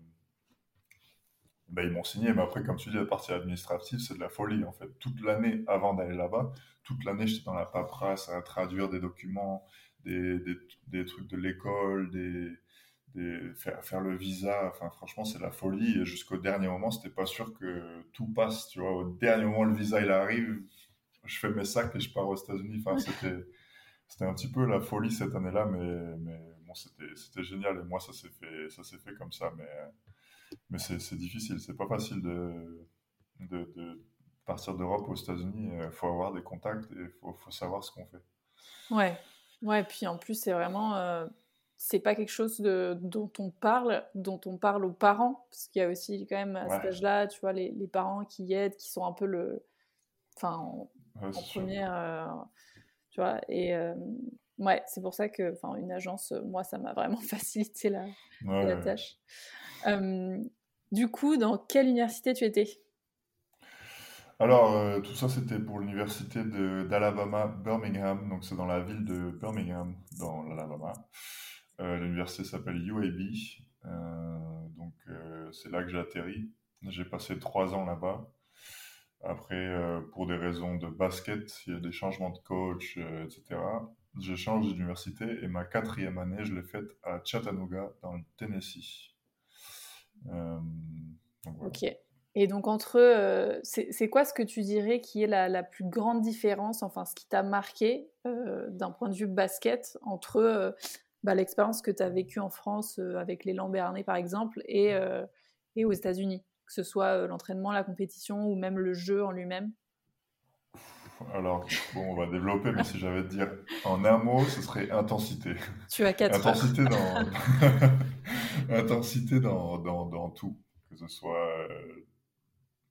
bah, ils m'ont signé. Mais après, comme tu dis, la partie administrative, c'est de la folie. En fait, toute l'année avant d'aller là-bas, toute l'année, j'étais dans la paperasse à traduire des documents, des, des, trucs de l'école, des, des, faire, faire, le visa. Enfin, franchement, c'est la folie. Et jusqu'au dernier moment, c'était pas sûr que tout passe. Tu vois, au dernier moment, le visa, il arrive. Je fais mes sacs et je pars aux États-Unis. Enfin, c'était, c'était un petit peu la folie cette année-là, mais c'était génial. Et moi, ça s'est fait, ça s'est fait comme ça. Mais, mais c'est difficile. C'est pas facile de, de, partir d'Europe aux États-Unis. Il faut avoir des contacts et il faut, faut, savoir ce qu'on fait. Ouais. Ouais. Puis en plus, c'est vraiment. Euh, c'est pas quelque chose de, dont on parle, dont on parle aux parents, parce qu'il y a aussi quand même à cet âge-là, tu vois, les, les, parents qui aident, qui sont un peu le, enfin, en, première, euh, tu vois. Et ouais, c'est pour ça que, enfin, une agence, moi, ça m'a vraiment facilité la, la tâche. du coup, dans quelle université tu étais? Alors, euh, tout ça, c'était pour l'université d'Alabama, Birmingham. Donc, c'est dans la ville de Birmingham, dans l'Alabama. Euh, l'université s'appelle UAB. Euh, donc, c'est là que j'ai atterri. J'ai passé trois ans là-bas. Après, pour des raisons de basket, il y a des changements de coach, etc. J'ai changé d'université et ma quatrième année, je l'ai faite à Chattanooga, dans le Tennessee. Ok. Et donc entre c'est quoi ce que tu dirais qui est la, plus grande différence, enfin ce qui t'a marqué euh, d'un point de vue basket entre bah, l'expérience que tu as vécue en France avec les Lambernais par exemple et, et aux États-Unis, que ce soit l'entraînement, la compétition ou même le jeu en lui-même? Alors, bon, on va développer, mais si j'avais à dire en un mot, ce serait intensité. Tu as quatre intensité Dans... intensité dans, dans, dans, tout, que ce soit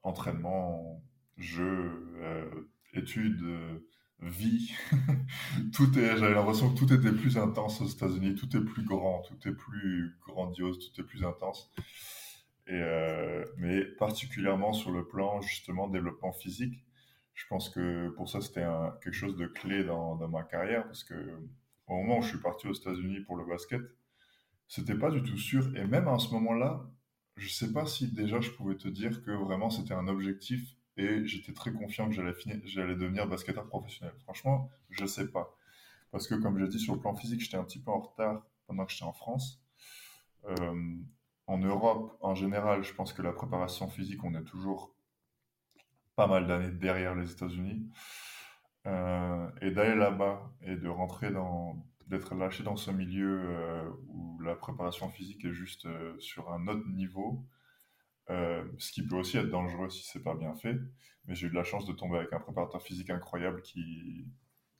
entraînement, jeu, euh, études, euh, vie. tout est, j'avais l'impression que tout était plus intense aux États-Unis, tout est plus grand, tout est plus grandiose, tout est plus intense. Euh, mais particulièrement sur le plan justement développement physique, je pense que pour ça c'était quelque chose de clé dans, ma carrière parce que au moment où je suis parti aux États-Unis pour le basket, c'était pas du tout sûr. Et même à ce moment-là, je sais pas si déjà je pouvais te dire que vraiment c'était un objectif et j'étais très confiant que j'allais j'allais devenir basketteur professionnel. Franchement, je sais pas. Parce que comme j'ai dit sur le plan physique, j'étais un petit peu en retard pendant que j'étais en France. Euh, en Europe, en général, je pense que la préparation physique, on est toujours pas mal d'années derrière les États-Unis. Euh, et d'aller là-bas et de rentrer dans, d'être lâché dans ce milieu euh, où la préparation physique est juste euh, sur un autre niveau, ce qui peut aussi être dangereux si c'est pas bien fait. Mais j'ai eu de la chance de tomber avec un préparateur physique incroyable qui,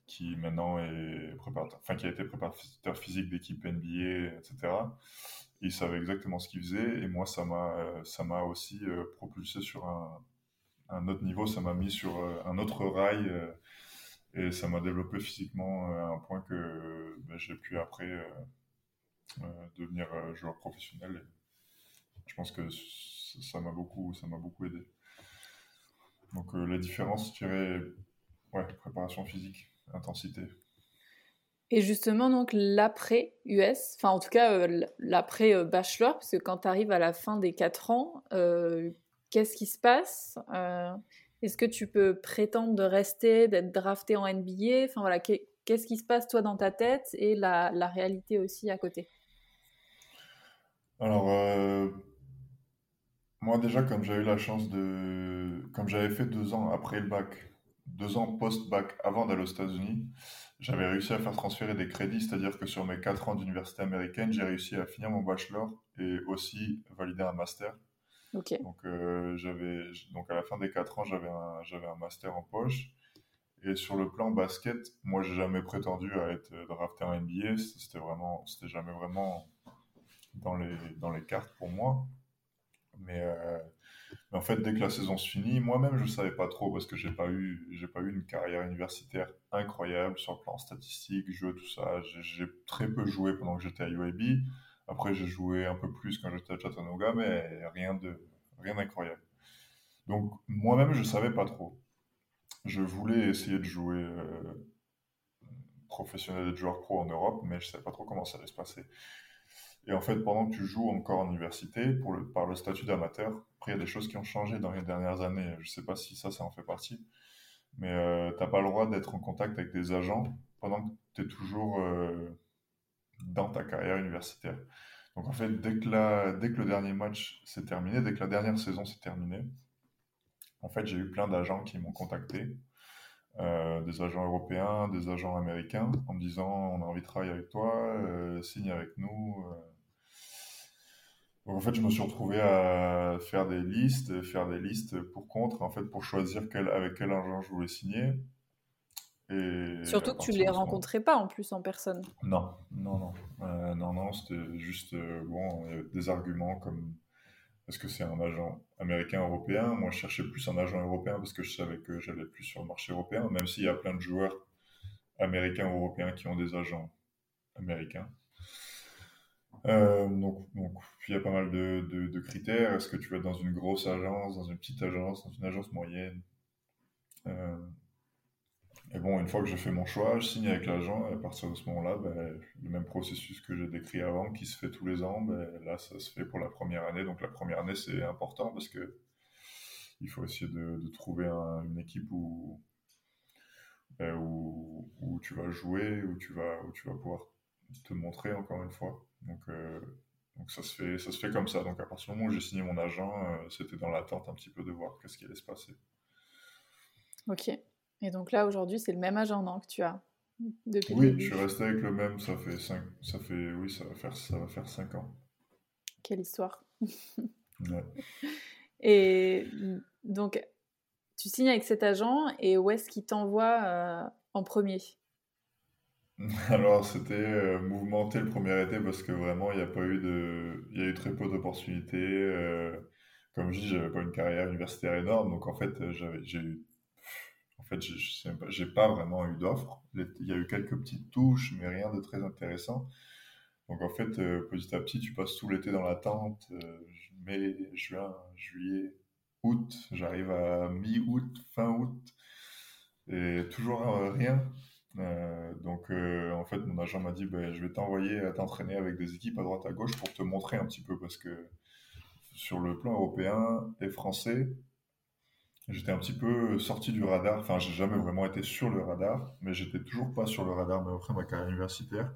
qui maintenant est préparateur, enfin qui a été préparateur physique d'équipe NBA, etc. il savait exactement ce qu'il faisait et moi ça m'a ça m'a aussi propulsé sur un, autre niveau, ça m'a mis sur un autre rail et ça m'a développé physiquement euh, à un point que ben, j'ai pu après euh, euh, devenir joueur professionnel. je pense que ça m'a beaucoup, ça m'a beaucoup aidé. Donc la différence, je dirais, ouais, préparation physique, intensité. Et justement, donc l'après US, enfin en tout cas l'après bachelor, parce que quand tu arrives à la fin des 4 ans, qu'est-ce qui se passe est-ce que tu peux prétendre de rester, d'être drafté en NBA Enfin voilà, qu'est-ce qui se passe toi dans ta tête et la, réalité aussi à côté? Alors, euh, moi déjà, comme j'ai eu la chance de... Comme j'avais fait deux ans après le bac, deux ans post-bac avant d'aller aux États-Unis, j'avais réussi à faire transférer des crédits, c'est-à-dire que sur mes quatre ans d'université américaine, j'ai réussi à finir mon bachelor et aussi valider un master. Donc, euh, j'avais, donc à la fin des 4 ans, j'avais un, j'avais un master en poche. Et sur le plan basket, moi, j'ai jamais prétendu à être drafté en NBA. C'était vraiment, c'était jamais vraiment dans les, dans les cartes pour moi. Mais, euh, mais, en fait, dès que la saison se finit, moi-même, je savais pas trop parce que j'ai pas eu, j'ai pas eu une carrière universitaire incroyable sur le plan statistique, jeu, tout ça. J'ai, très peu joué pendant que j'étais à UAB. Après, j'ai joué un peu plus quand j'étais à Chattanooga, mais rien de rien d'incroyable. Donc, moi-même, je savais pas trop. Je voulais essayer de jouer euh, professionnel et de joueur pro en Europe, mais je savais pas trop comment ça allait se passer. Et en fait, pendant que tu joues encore en université, par le statut d'amateur, après, il y a des choses qui ont changé dans les dernières années. Je sais pas si ça, ça en fait partie. Mais euh, tu n'as pas le droit d'être en contact avec des agents pendant que tu es toujours euh, dans ta carrière universitaire. Donc en fait, dès que, le dernier match s'est terminé, dès que la dernière saison s'est terminée, en fait, j'ai eu plein d'agents qui m'ont contacté, euh, des agents européens, des agents américains, en me disant on a envie de travailler avec toi, signe avec nous. Donc en fait, je me suis retrouvé à faire des listes, faire des listes pour contre, en fait, pour choisir quel, avec quel agent je voulais signer. Surtout que tu ne les rencontrais pas en plus en personne. Non, non, non. Euh, non, non, c'était juste euh, bon, des arguments comme est-ce que c'est un agent américain, européen? Moi, je cherchais plus un agent européen parce que je savais que j'allais plus sur le marché européen, même s'il y a plein de joueurs américains ou européens qui ont des agents américains. Donc, donc, il y a pas mal de, de critères. Est-ce que tu vas dans une grosse agence, dans une petite agence, dans une agence moyenne? Et bon, une fois que j'ai fait mon choix, je signe avec l'agent, et à partir de ce moment-là, ben, le même processus que j'ai décrit avant, qui se fait tous les ans, ben, là, ça se fait pour la première année. Donc la première année, c'est important parce que il faut essayer de, trouver une équipe où, ben, où, où, tu vas jouer, où tu vas, où tu vas pouvoir te montrer encore une fois. Donc, euh, donc ça, se fait, ça se fait comme ça. Donc à partir du moment où j'ai signé mon agent, euh, c'était dans l'attente un petit peu de voir qu'est-ce qui allait se passer. Ok. Et donc là, aujourd'hui, c'est le même agenda que tu as depuis Oui, je suis resté avec le même, ça fait cinq, ça fait, oui, ça va faire, ça va faire cinq ans. Quelle histoire. Et donc, tu signes avec cet agent et où est-ce qu'il t'envoie euh, en premier? Alors, c'était euh, mouvementé le premier été parce que vraiment, il n'y a pas eu de, il y a eu très peu d'opportunités. Euh, comme je dis, j'avais pas une carrière universitaire énorme, donc en fait, j'avais, j'ai en fait, je n'ai pas vraiment eu d'offres. Il y a eu quelques petites touches, mais rien de très intéressant. Donc en fait, euh, petit à petit, tu passes tout l'été dans l'attente. Euh, mai, juin, juillet, août. J'arrive à mi-août, fin août. Et toujours euh, rien. Donc en fait, mon agent m'a dit, ben, je vais t'envoyer à t'entraîner avec des équipes à droite à gauche pour te montrer un petit peu. Parce que sur le plan européen et français, J'étais un petit peu sorti du radar. Enfin, j'ai jamais vraiment été sur le radar, mais j'étais toujours pas sur le radar, même après ma carrière universitaire.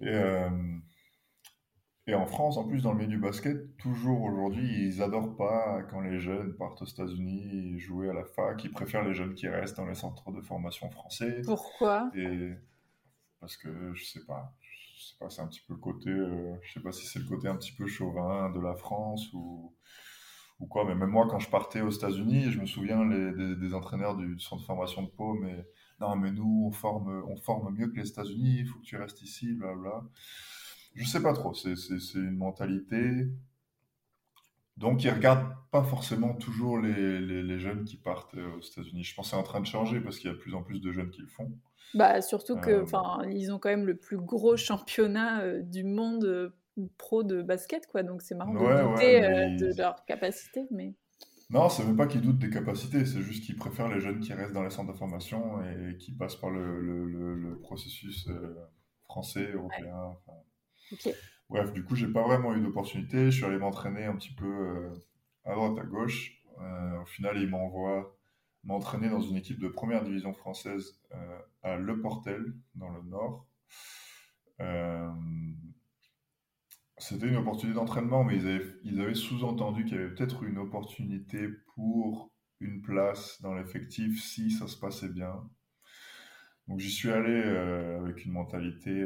Et, euh, et en France, en plus, dans le milieu du basket, toujours aujourd'hui, ils adorent pas quand les jeunes partent aux États-Unis jouer à la fac. Ils préfèrent les jeunes qui restent dans les centres de formation français. Pourquoi? Et Parce que je sais pas. Je sais pas, c'est un petit peu le côté. Euh, je sais pas si c'est le côté un petit peu chauvin de la France ou ou quoi. Mais même moi, quand je partais aux États-Unis, je me souviens les, des, entraîneurs du, centre de formation de Pau, mais non, mais nous, on forme, on forme mieux que les États-Unis, il faut que tu restes ici, bla Je sais pas trop, c'est une mentalité. Donc, ils regardent pas forcément toujours les, les, jeunes qui partent aux États-Unis. Je pense que c'est en train de changer parce qu'il y a de plus en plus de jeunes qui le font. Bah, surtout que, euh. ils ont quand même le plus gros championnat euh, du monde euh, pro de basket, quoi. Donc c'est marrant de douter euh, de leur capacité, mais. Non, c'est même pas qu'ils doutent des capacités, c'est juste qu'ils préfèrent les jeunes qui restent dans les centres de formation et qui passent par le, le, le, processus euh, français, européen. Bref, du coup, j'ai pas vraiment eu d'opportunité. Je suis allé m'entraîner un petit peu euh, à droite, à gauche. au final, ils m'envoient m'entraîner dans une équipe de première division française à Le Portel, dans le Nord. C'était une opportunité d'entraînement, mais ils avaient, sous-entendu qu'il y avait peut-être une opportunité pour une place dans l'effectif si ça se passait bien. Donc j'y suis allé euh, avec une mentalité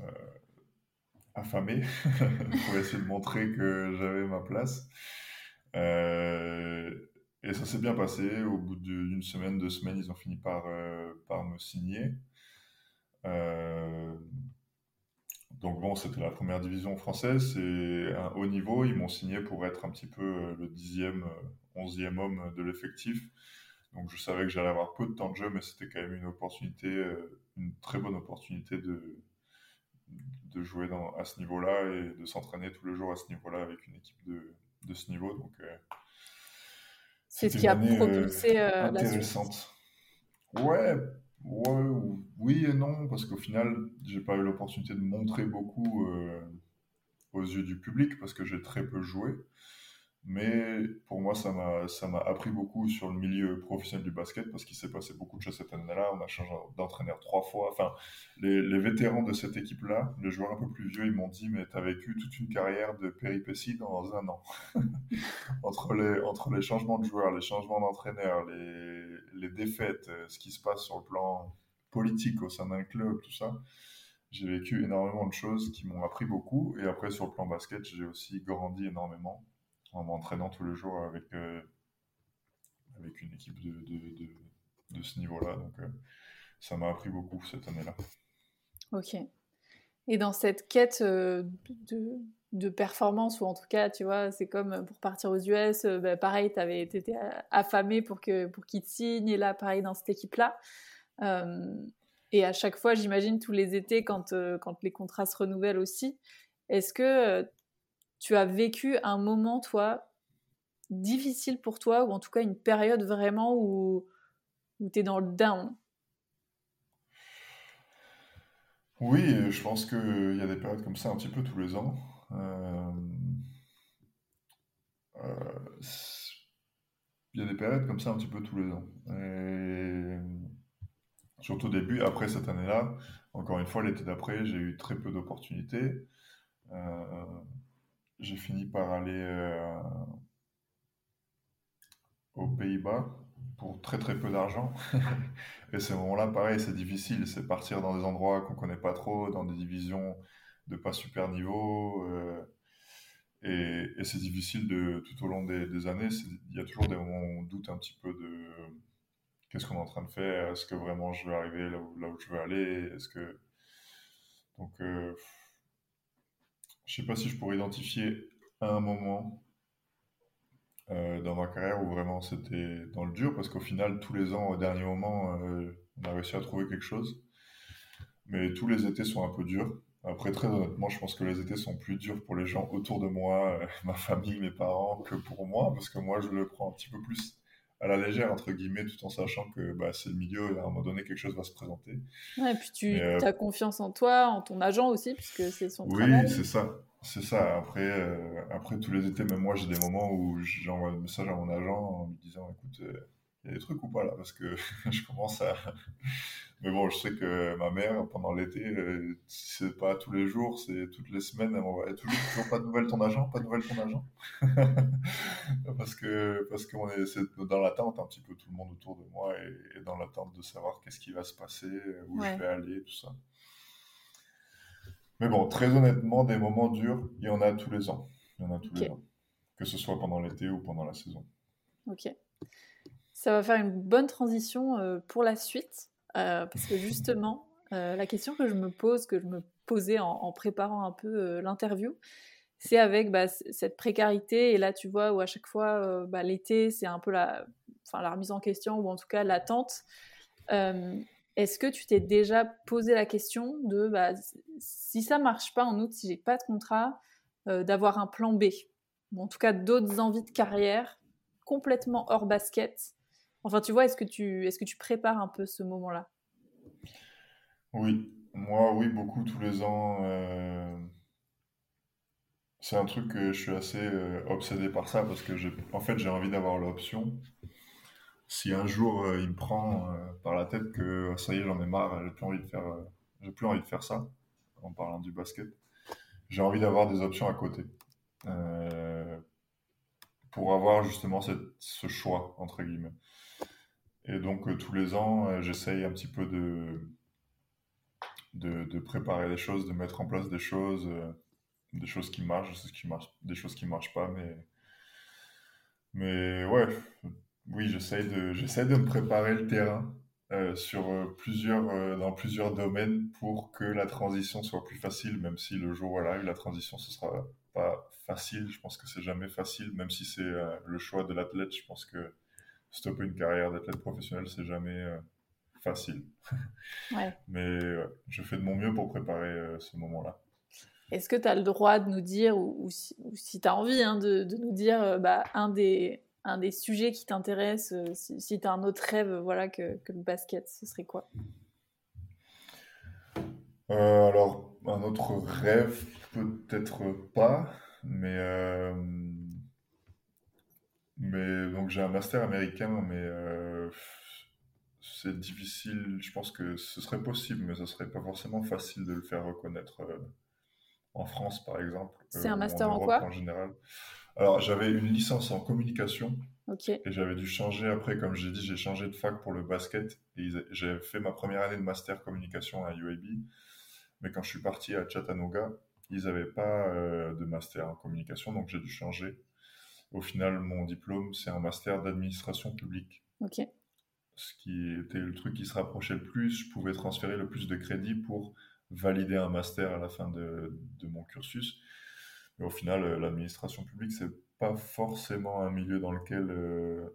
euh, euh, affamée pour essayer de montrer que j'avais ma place. et ça s'est bien passé. Au bout d'une semaine, deux semaines, ils ont fini par, par me signer. Donc bon, c'était la première division française, c'est un haut niveau. Ils m'ont signé pour être un petit peu euh, le dixième, euh, onzième homme de l'effectif. Donc je savais que j'allais avoir peu de temps de jeu, mais c'était quand même une opportunité, euh, une très bonne opportunité de, de jouer dans, à ce niveau-là et de s'entraîner tous les jours à ce niveau-là avec une équipe de, de ce niveau. Donc c'est ce qui a propulsé intéressante. Ouais, Ouais, oui et non, parce qu'au final, j'ai pas eu l'opportunité de montrer beaucoup euh, aux yeux du public parce que j'ai très peu joué. Mais pour moi, ça m'a, ça m'a appris beaucoup sur le milieu professionnel du basket parce qu'il s'est passé beaucoup de choses cette année-là. On a changé d'entraîneur trois fois. Enfin, les, les vétérans de cette équipe-là, les joueurs un peu plus vieux, ils m'ont dit Mais tu as vécu toute une carrière de péripéties dans un an. entre, les, entre les changements de joueurs, les changements d'entraîneurs, les, les défaites, euh, ce qui se passe sur le plan politique au sein d'un club, tout ça. J'ai vécu énormément de choses qui m'ont appris beaucoup. Et après, sur le plan basket, j'ai aussi grandi énormément en m'entraînant tous les jours avec, euh, avec une équipe de, de, de, ce niveau-là. Donc, euh, ça m'a appris beaucoup cette année-là. Ok. Et dans cette quête euh, de, de performance ou en tout cas tu vois c'est comme pour partir aux US bah, pareil tu été affamé pour que pour qu'ils te signent et là pareil dans cette équipe là et à chaque fois j'imagine tous les étés quand quand les contrats se renouvellent aussi est-ce que tu as vécu un moment toi difficile pour toi ou en tout cas une période vraiment où où tu es dans le down? Oui, je pense qu'il y a des périodes comme ça un petit peu tous les ans. Euh, euh, il y a des périodes comme ça un petit peu tous les ans. Et surtout au début, après cette année-là, encore une fois, l'été d'après, j'ai eu très peu d'opportunités. Euh, j'ai fini par aller aux Pays-Bas pour très très peu d'argent. et ces moments-là, pareil, c'est difficile. C'est partir dans des endroits qu'on connaît pas trop, dans des divisions de pas super niveau. Euh, et, c'est difficile de, tout au long des, années. Il y a toujours des moments où on doute un petit peu de qu'est-ce qu'on est en train de faire. Est-ce que vraiment je vais arriver là où, là où je veux aller Est-ce que. Donc, euh, je sais pas si je pourrais identifier un moment euh, dans ma carrière où vraiment c'était dans le dur parce qu'au final, tous les ans, au dernier moment, on a réussi à trouver quelque chose. Mais tous les étés sont un peu durs. Après, très honnêtement, je pense que les étés sont plus durs pour les gens autour de moi, euh, ma famille, mes parents, que pour moi, parce que moi, je le prends un petit peu plus à la légère, entre guillemets, tout en sachant que bah, c'est le milieu et à un moment donné, quelque chose va se présenter. Ouais, et puis tu euh, as confiance en toi, en ton agent aussi, puisque c'est son oui, travail. Oui, c'est ça. C'est ça. Après, euh, après, tous les étés, même moi, j'ai des moments où j'envoie un message à mon agent en lui disant, écoute, il y a des trucs ou pas là Parce que je commence à. Mais bon, je sais que ma mère, pendant l'été, euh, c'est pas tous les jours, c'est toutes les semaines, elle m'envoie toujours, toujours pas de nouvelles ton agent, pas de nouvelles ton agent. parce que parce qu'on est, dans l'attente un petit peu tout le monde autour de moi et, dans l'attente de savoir qu'est-ce qui va se passer, où je vais aller, tout ça. Mais bon, très honnêtement, des moments durs, il y en a tous les ans. Il y en a tous les ans. Que ce soit pendant l'été ou pendant la saison. Ok. Ça va faire une bonne transition euh, pour la suite, euh, parce que justement, euh, la question que je me pose, que je me posais en, préparant un peu l'interview, c'est avec bah, cette précarité, et là tu vois, où à chaque fois, bah, l'été, c'est un peu la, enfin, la remise en question, ou en tout cas l'attente. Est-ce que tu t'es déjà posé la question de bah, si ça marche pas en août, si j'ai pas de contrat, d'avoir un plan B, ou en tout cas d'autres envies de carrière complètement hors basket Enfin, tu vois, est-ce que tu, prépares un peu ce moment-là? Oui, moi, oui, beaucoup tous les ans. Euh, c'est un truc que je suis assez euh, obsédé par ça parce que j'ai, en fait, j'ai envie d'avoir l'option. Si un jour euh, il me prend par la tête que ça y est, j'en ai marre, j'ai plus envie de faire, j'ai plus envie de faire ça. En parlant du basket, j'ai envie d'avoir des options à côté pour avoir justement ce choix entre guillemets. Et donc, euh, tous les ans, euh, j'essaye un petit peu de, de, préparer des choses, de mettre en place des choses, euh, des choses qui marchent, des choses qui marchent, des choses qui marchent pas, mais, mais ouais, oui, j'essaye de, de me préparer le terrain sur plusieurs, dans plusieurs domaines pour que la transition soit plus facile, même si le jour où elle arrive, la transition, ce sera pas facile. Je pense que c'est jamais facile, même si c'est le choix de l'athlète. Je pense que stopper une carrière d'athlète professionnel, c'est jamais euh, facile. Mais je fais de mon mieux pour préparer euh, ce moment-là. Est-ce que tu as le droit de nous dire, ou, si, tu as envie hein, de, nous dire euh, bah, un, des, un des sujets qui t'intéresse, si, tu as un autre rêve voilà, que, que, le basket, ce serait quoi? Alors, un autre rêve, peut-être pas, mais mais donc j'ai un master américain, mais euh, c'est difficile. Je pense que ce serait possible, mais ce serait pas forcément facile de le faire reconnaître euh, en France, par exemple. C'est un euh, master en, quoi En général. Alors j'avais une licence en communication. Et j'avais dû changer après, comme j'ai dit, j'ai changé de fac pour le basket. Et j'ai fait ma première année de master communication à UAB. Mais quand je suis parti à Chattanooga, ils n'avaient pas de master en communication, donc j'ai dû changer. Au final, mon diplôme, c'est un master d'administration publique. Ok. Ce qui était le truc qui se rapprochait le plus. Je pouvais transférer le plus de crédits pour valider un master à la fin de, mon cursus. au final, l'administration publique, c'est pas forcément un milieu dans lequel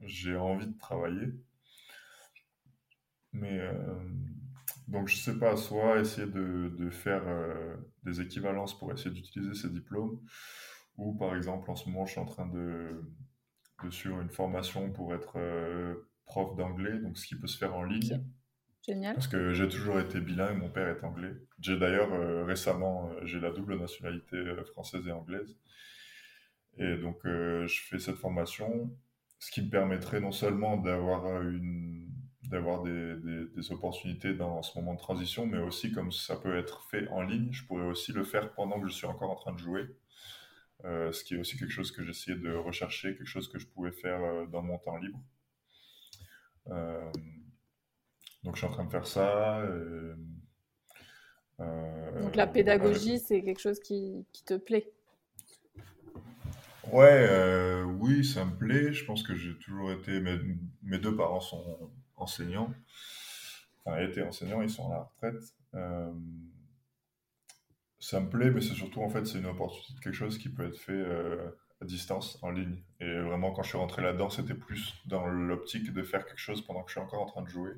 j'ai envie de travailler. Mais donc, je sais pas, soit essayer de, de faire des équivalences pour essayer d'utiliser ces diplômes, ou par exemple, en ce moment, je suis en train de, de suivre une formation pour être prof d'anglais, donc ce qui peut se faire en ligne. Génial. Parce que j'ai toujours été bilingue, mon père est anglais. J'ai d'ailleurs récemment, j'ai la double nationalité française et anglaise. Et donc, je fais cette formation ce qui me permettrait non seulement d'avoir euh, une d'avoir des, des, opportunités dans ce moment de transition, mais aussi comme ça peut être fait en ligne, je pourrais aussi le faire pendant que je suis encore en train de jouer. Euh, ce qui est aussi quelque chose que j'essayais de rechercher, quelque chose que je pouvais faire euh, dans mon temps libre. donc je suis en train de faire ça. donc la pédagogie, c'est quelque chose qui, qui te plaît Ouais, euh, oui, ça me plaît. Je pense que j'ai toujours été. Mes, mes deux parents sont enseignants. Enfin, étaient enseignants, ils sont à la retraite. Euh, ça me plaît, mais c'est surtout, en fait, c'est une opportunité de quelque chose qui peut être fait euh, à distance, en ligne. Et vraiment, quand je suis rentré là-dedans, c'était plus dans l'optique de faire quelque chose pendant que je suis encore en train de jouer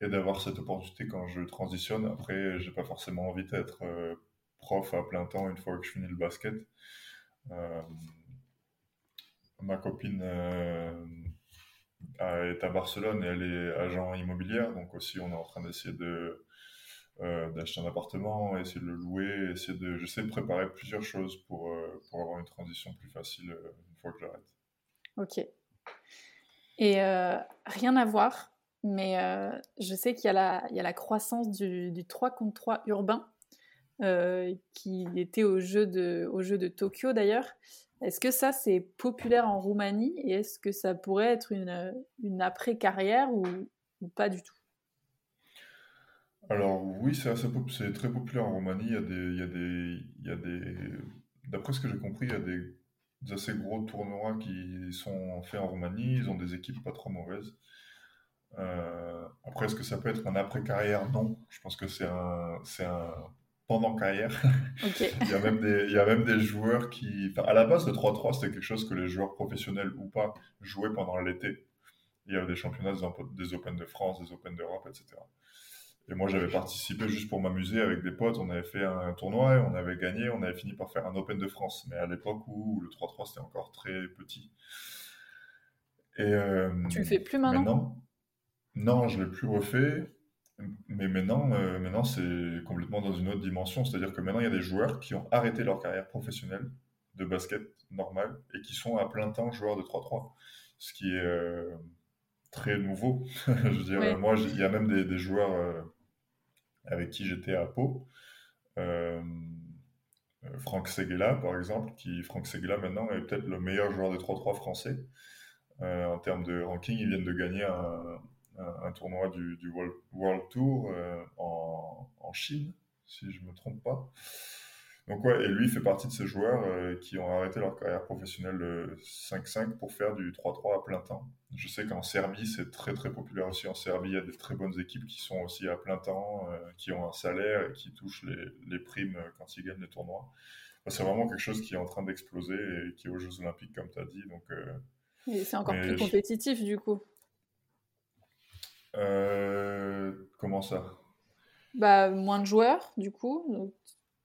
et d'avoir cette opportunité quand je transitionne. Après, j'ai pas forcément envie d'être prof à plein temps une fois que je finis le basket. Euh, ma copine euh, est à Barcelone et elle est agent immobilière, donc aussi on est en train d'essayer de euh, d'acheter un appartement, essayer de le louer, essayer de, j'essaie de préparer plusieurs choses pour, pour avoir une transition plus facile une fois que j'arrête. Ok. Et rien à voir, mais je sais qu'il y, y, a la croissance du, du 3 contre 3 urbain euh, qui était au jeu de, au jeu de Tokyo d'ailleurs. Est-ce que ça, c'est populaire en Roumanie et est-ce que ça pourrait être une, une après-carrière ou, pas du tout? Alors oui, c'est, c'est très populaire en Roumanie. Il y a des, il y a des, il y a des... D'après ce que j'ai compris, il y a des, assez gros tournois qui sont faits en Roumanie. Ils ont des équipes pas trop mauvaises. Euh, après, est-ce que ça peut être un après-carrière? Non. Je pense que c'est un, c'est un pendant carrière. il, y a même des, il y a même des joueurs qui. à la base, le 3-3, c'était quelque chose que les joueurs professionnels ou pas jouaient pendant l'été. Il y avait des championnats, des Open de France, des Open d'Europe, etc. Et moi, j'avais participé juste pour m'amuser avec des potes. On avait fait un tournoi et on avait gagné. On avait fini par faire un Open de France. Mais à l'époque où le 3-3, c'était encore très petit. Et, euh, tu le fais plus maintenant? Non, je ne l'ai plus refait. Mais maintenant, euh, maintenant c'est complètement dans une autre dimension. C'est-à-dire que maintenant, il y a des joueurs qui ont arrêté leur carrière professionnelle de basket normal et qui sont à plein temps joueurs de 3-3. Ce qui est euh, très nouveau. Je veux dire, moi, il y a même des, joueurs euh, avec qui j'étais à Pau. Franck Seguela, par exemple, qui, Franck Seguela, maintenant, est peut-être le meilleur joueur de 3-3 français. en termes de ranking, ils viennent de gagner un, un, tournoi du, World, Tour euh, en, Chine, si je ne me trompe pas. Donc ouais, et lui fait partie de ces joueurs euh, qui ont arrêté leur carrière professionnelle 5-5 pour faire du 3-3 à plein temps. Je sais qu'en Serbie, c'est très très populaire aussi. En Serbie, il y a des très bonnes équipes qui sont aussi à plein temps, euh, qui ont un salaire et qui touchent les, les primes quand ils gagnent les tournois. c'est vraiment quelque chose qui est en train d'exploser et qui est aux Jeux Olympiques, comme tu as dit. Donc, et c'est encore plus compétitif du coup. Euh, comment ça? Bah, Moins de joueurs, du coup.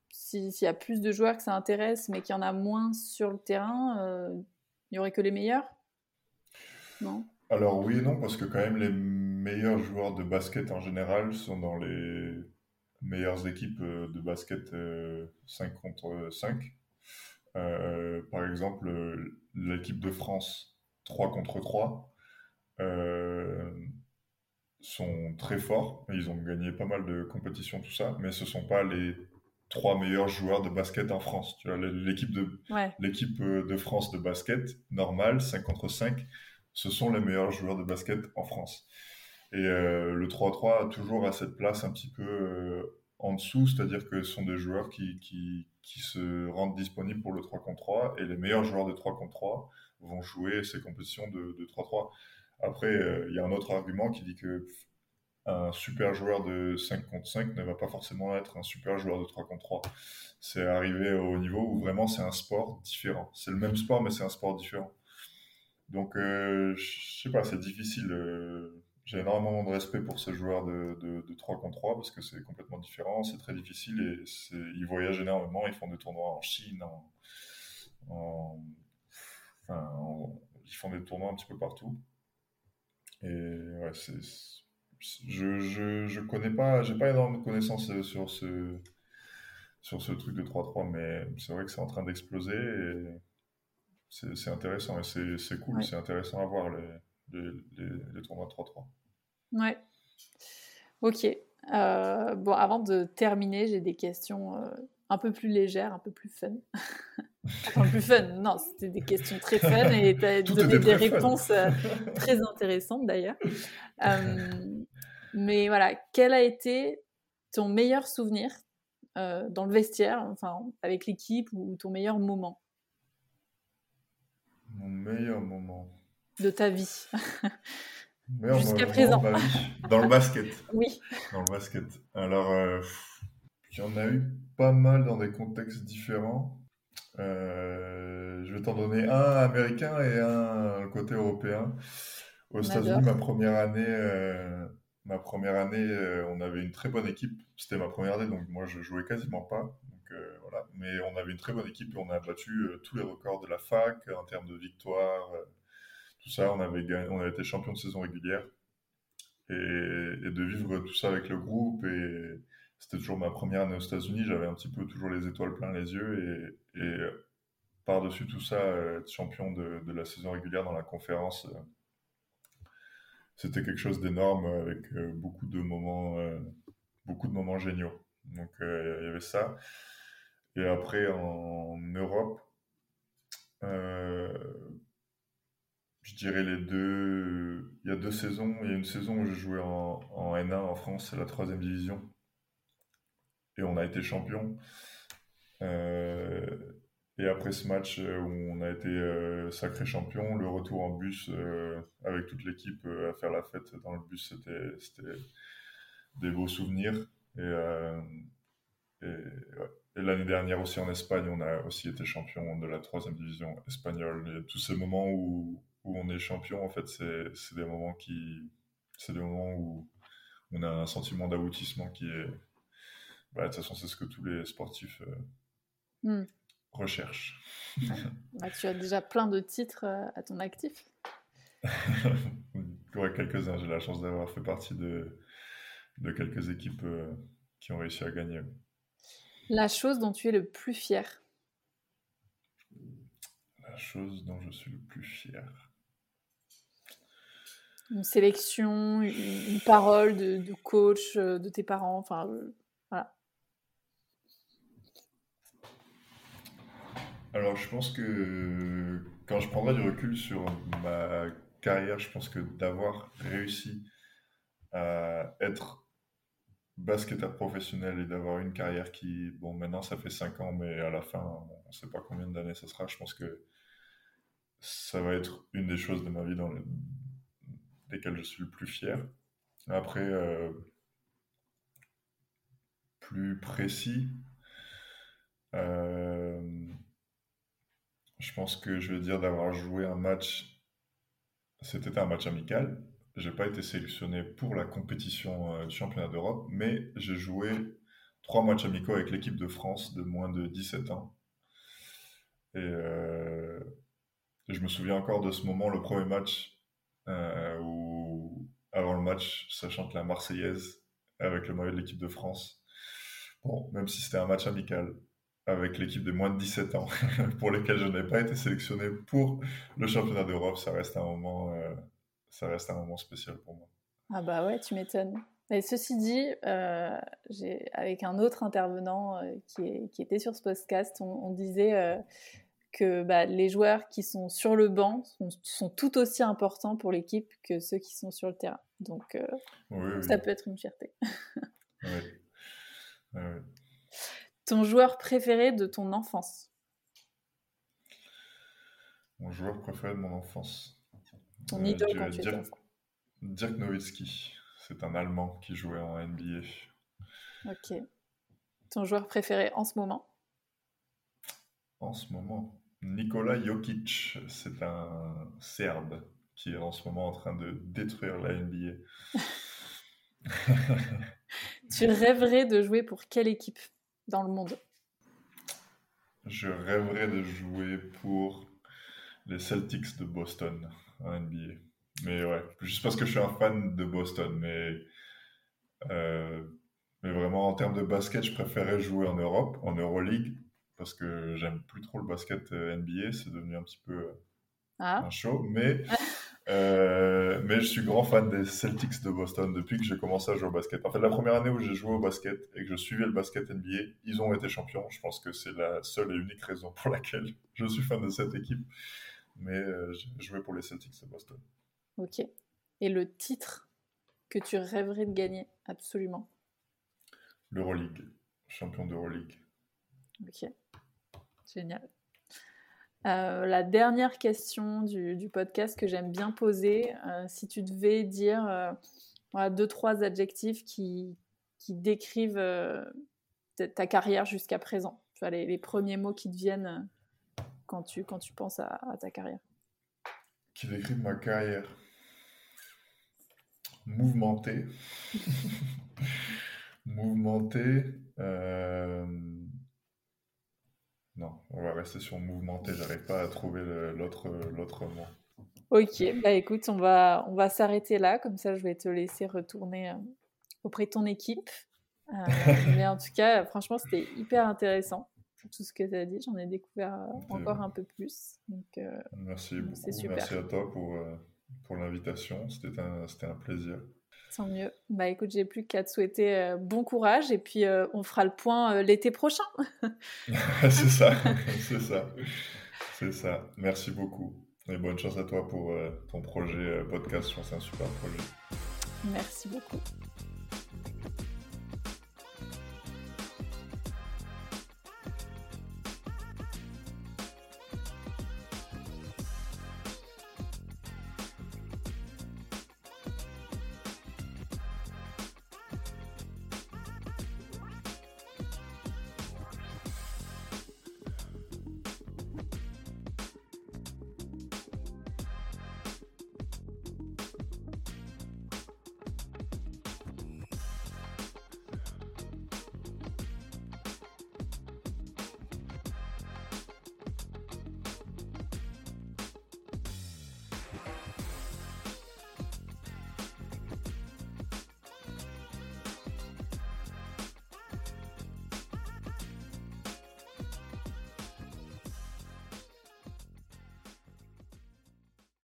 S'il y a plus de joueurs que ça intéresse, mais qu'il y en a moins sur le terrain, euh, il n'y aurait que les meilleurs? Non? Alors oui et non, parce que quand même les meilleurs joueurs de basket en général sont dans les meilleures équipes euh, de basket 5 contre 5. par exemple, l'équipe de France 3 contre 3 sont très forts. Ils ont gagné pas mal de compétitions, tout ça, mais ce sont pas les trois meilleurs joueurs de basket en France. Tu vois, l'équipe de, l'équipe euh, de France de basket, normale, 5 contre 5, ce sont les meilleurs joueurs de basket en France. Et euh, le 3-3 a toujours à cette place un petit peu euh, en dessous, c'est-à-dire que ce sont des joueurs qui, qui, qui, se rendent disponibles pour le 3 contre 3, et les meilleurs joueurs de 3 contre 3 vont jouer ces compétitions de 3-3. Après, euh, il y a un autre argument qui dit que un super joueur de 5 contre 5 ne va pas forcément être un super joueur de 3 contre 3. C'est arrivé au niveau où vraiment c'est un sport différent. C'est le même sport, mais c'est un sport différent. Donc, euh, je sais pas, c'est difficile. Euh, j'ai énormément de respect pour ces joueurs de, de, 3 contre 3 parce que c'est complètement différent, c'est très difficile et ils voyagent énormément, ils font des tournois en Chine, ils font des tournois un petit peu partout. Et ouais, c'est je, je, je connais pas, j'ai pas énormément de connaissances euh, sur ce, sur ce truc de 3-3, mais c'est vrai que c'est en train d'exploser c'est intéressant et c'est cool, c'est intéressant à voir les, les, les, tournois 3-3. Ouais. Ok. Euh, bon, avant de terminer, j'ai des questions euh, un peu plus légères, un peu plus fun. enfin, plus fun, non, c'était des questions très fun et tu as donné des réponses très intéressantes d'ailleurs. Mais voilà, quel a été ton meilleur souvenir euh, dans le vestiaire, enfin avec l'équipe ou ton meilleur moment? Mon meilleur moment de ta vie. Jusqu'à présent. Dans le basket. oui. Dans le basket. Alors, euh, il y en a eu pas mal dans des contextes différents. Euh, je vais t'en donner un américain et un côté européen. Aux États-Unis, ma première année, ma première année, euh, on avait une très bonne équipe. C'était ma première année, donc moi je jouais quasiment pas. Donc, euh, voilà. Mais on avait une très bonne équipe et on a battu euh, tous les records de la fac en termes de victoires, tout ça. On avait, on avait été champion de saison régulière et, de vivre tout ça avec le groupe. Et c'était toujours ma première année aux États-Unis. J'avais un petit peu toujours les étoiles plein les yeux et, par-dessus tout ça, être champion de, la saison régulière dans la conférence c'était quelque chose d'énorme avec euh, beaucoup de moments, euh, beaucoup de moments géniaux. Donc euh, il y avait ça. Et après en Europe, je dirais les deux. Il y a deux saisons. Il y a une saison où je jouais en, en N1 en France, c'est la troisième division. Et on a été champion. Et après ce match euh, où on a été euh, sacré champion, le retour en bus euh, avec toute l'équipe à faire la fête dans le bus, c'était des beaux souvenirs. Et, l'année dernière aussi en Espagne, on a aussi été champion de la troisième division espagnole. Et tous ces moments où, on est champion, en fait, c'est des moments qui, c'est des moments où on a un sentiment d'aboutissement qui est, bah, de toute façon, c'est ce que tous les sportifs hmm recherche. Bah, tu as déjà plein de titres euh, à ton actif. ouais, quelques-uns. J'ai la chance d'avoir fait partie de, de quelques équipes euh, qui ont réussi à gagner. La chose dont tu es le plus fier La chose dont je suis le plus fier. Une sélection, une, parole de, de, coach, euh, de tes parents, enfin. Alors, je pense que quand je prendrai du recul sur ma carrière, je pense que d'avoir réussi à être basketteur professionnel et d'avoir une carrière qui, bon, maintenant ça fait 5 ans, mais à la fin, on ne sait pas combien d'années ça sera. Je pense que ça va être une des choses de ma vie dans je suis le plus fier. Après, euh, plus précis, euh, je pense que je vais dire d'avoir joué un match. C'était un match amical. J'ai pas été sélectionné pour la compétition euh, du championnat d'Europe, mais j'ai joué trois matchs amicaux avec l'équipe de France de moins de 17 ans. Et euh, je me souviens encore de ce moment, le premier match, euh, où avant le match, ça chante la Marseillaise avec le maillot de l'équipe de France. Bon, même si c'était un match amical, avec l'équipe de moins de 17 ans, pour lesquels je n'ai pas été sélectionné pour le championnat d'Europe, ça reste un moment, euh, ça reste un moment spécial pour moi. Ah bah ouais, tu m'étonnes. Et ceci dit, euh, avec un autre intervenant euh, qui, qui, était sur ce podcast, on, disait que bah, les joueurs qui sont sur le banc sont, tout aussi importants pour l'équipe que ceux qui sont sur le terrain. Donc ça peut être une fierté. oui. oui. Ton joueur préféré de ton enfance? Mon joueur préféré de mon enfance Ton idole euh, quand tu Dirk, Dirk Nowitzki. C'est un Allemand qui jouait en NBA. Ok. Ton joueur préféré en ce moment? En ce moment Nikola Jokic, c'est un Serbe qui est en ce moment en train de détruire la NBA. tu rêverais de jouer pour quelle équipe? Dans le monde Je rêverais de jouer pour les Celtics de Boston en NBA. Mais ouais, juste parce que je suis un fan de Boston, mais, euh, mais vraiment en termes de basket, je préférais jouer en Europe, en Euroleague, parce que j'aime plus trop le basket euh, NBA, c'est devenu un petit peu euh, ah. un show, mais, mais je suis grand fan des Celtics de Boston depuis que j'ai commencé à jouer au basket. En fait, la première année où j'ai joué au basket et que je suivais le basket NBA, ils ont été champions. Je pense que c'est la seule et unique raison pour laquelle je suis fan de cette équipe mais euh, j'ai joué pour les Celtics de Boston. Ok. Et le titre que tu rêverais de gagner, absolument? L'Euroleague, champion d'Euroleague. Ok, génial. Euh, la dernière question du, podcast que j'aime bien poser, euh, si tu devais dire deux, trois adjectifs qui, qui décrivent ta carrière jusqu'à présent, les, les, premiers mots qui te viennent quand tu, quand tu penses à, ta carrière Qui décrit ma carrière Mouvementée. Mouvementée. Non, on va rester sur mouvementé. J'arrive pas à trouver l'autre mot. Ok, bah écoute, on va, on va s'arrêter là. Comme ça, je vais te laisser retourner euh, auprès de ton équipe. Euh, mais en tout cas, franchement, c'était hyper intéressant tout ce que tu as dit. J'en ai découvert euh, encore un peu plus. Donc, euh, merci beaucoup. Merci à toi pour, pour l'invitation. C'était un, un plaisir. Tant mieux. Bah écoute, j'ai plus qu'à te souhaiter bon courage et puis on fera le point l'été prochain. c'est ça, c'est ça, c'est ça. Merci beaucoup et bonne chance à toi pour ton projet podcast. Je pense que c'est un super projet. Merci beaucoup.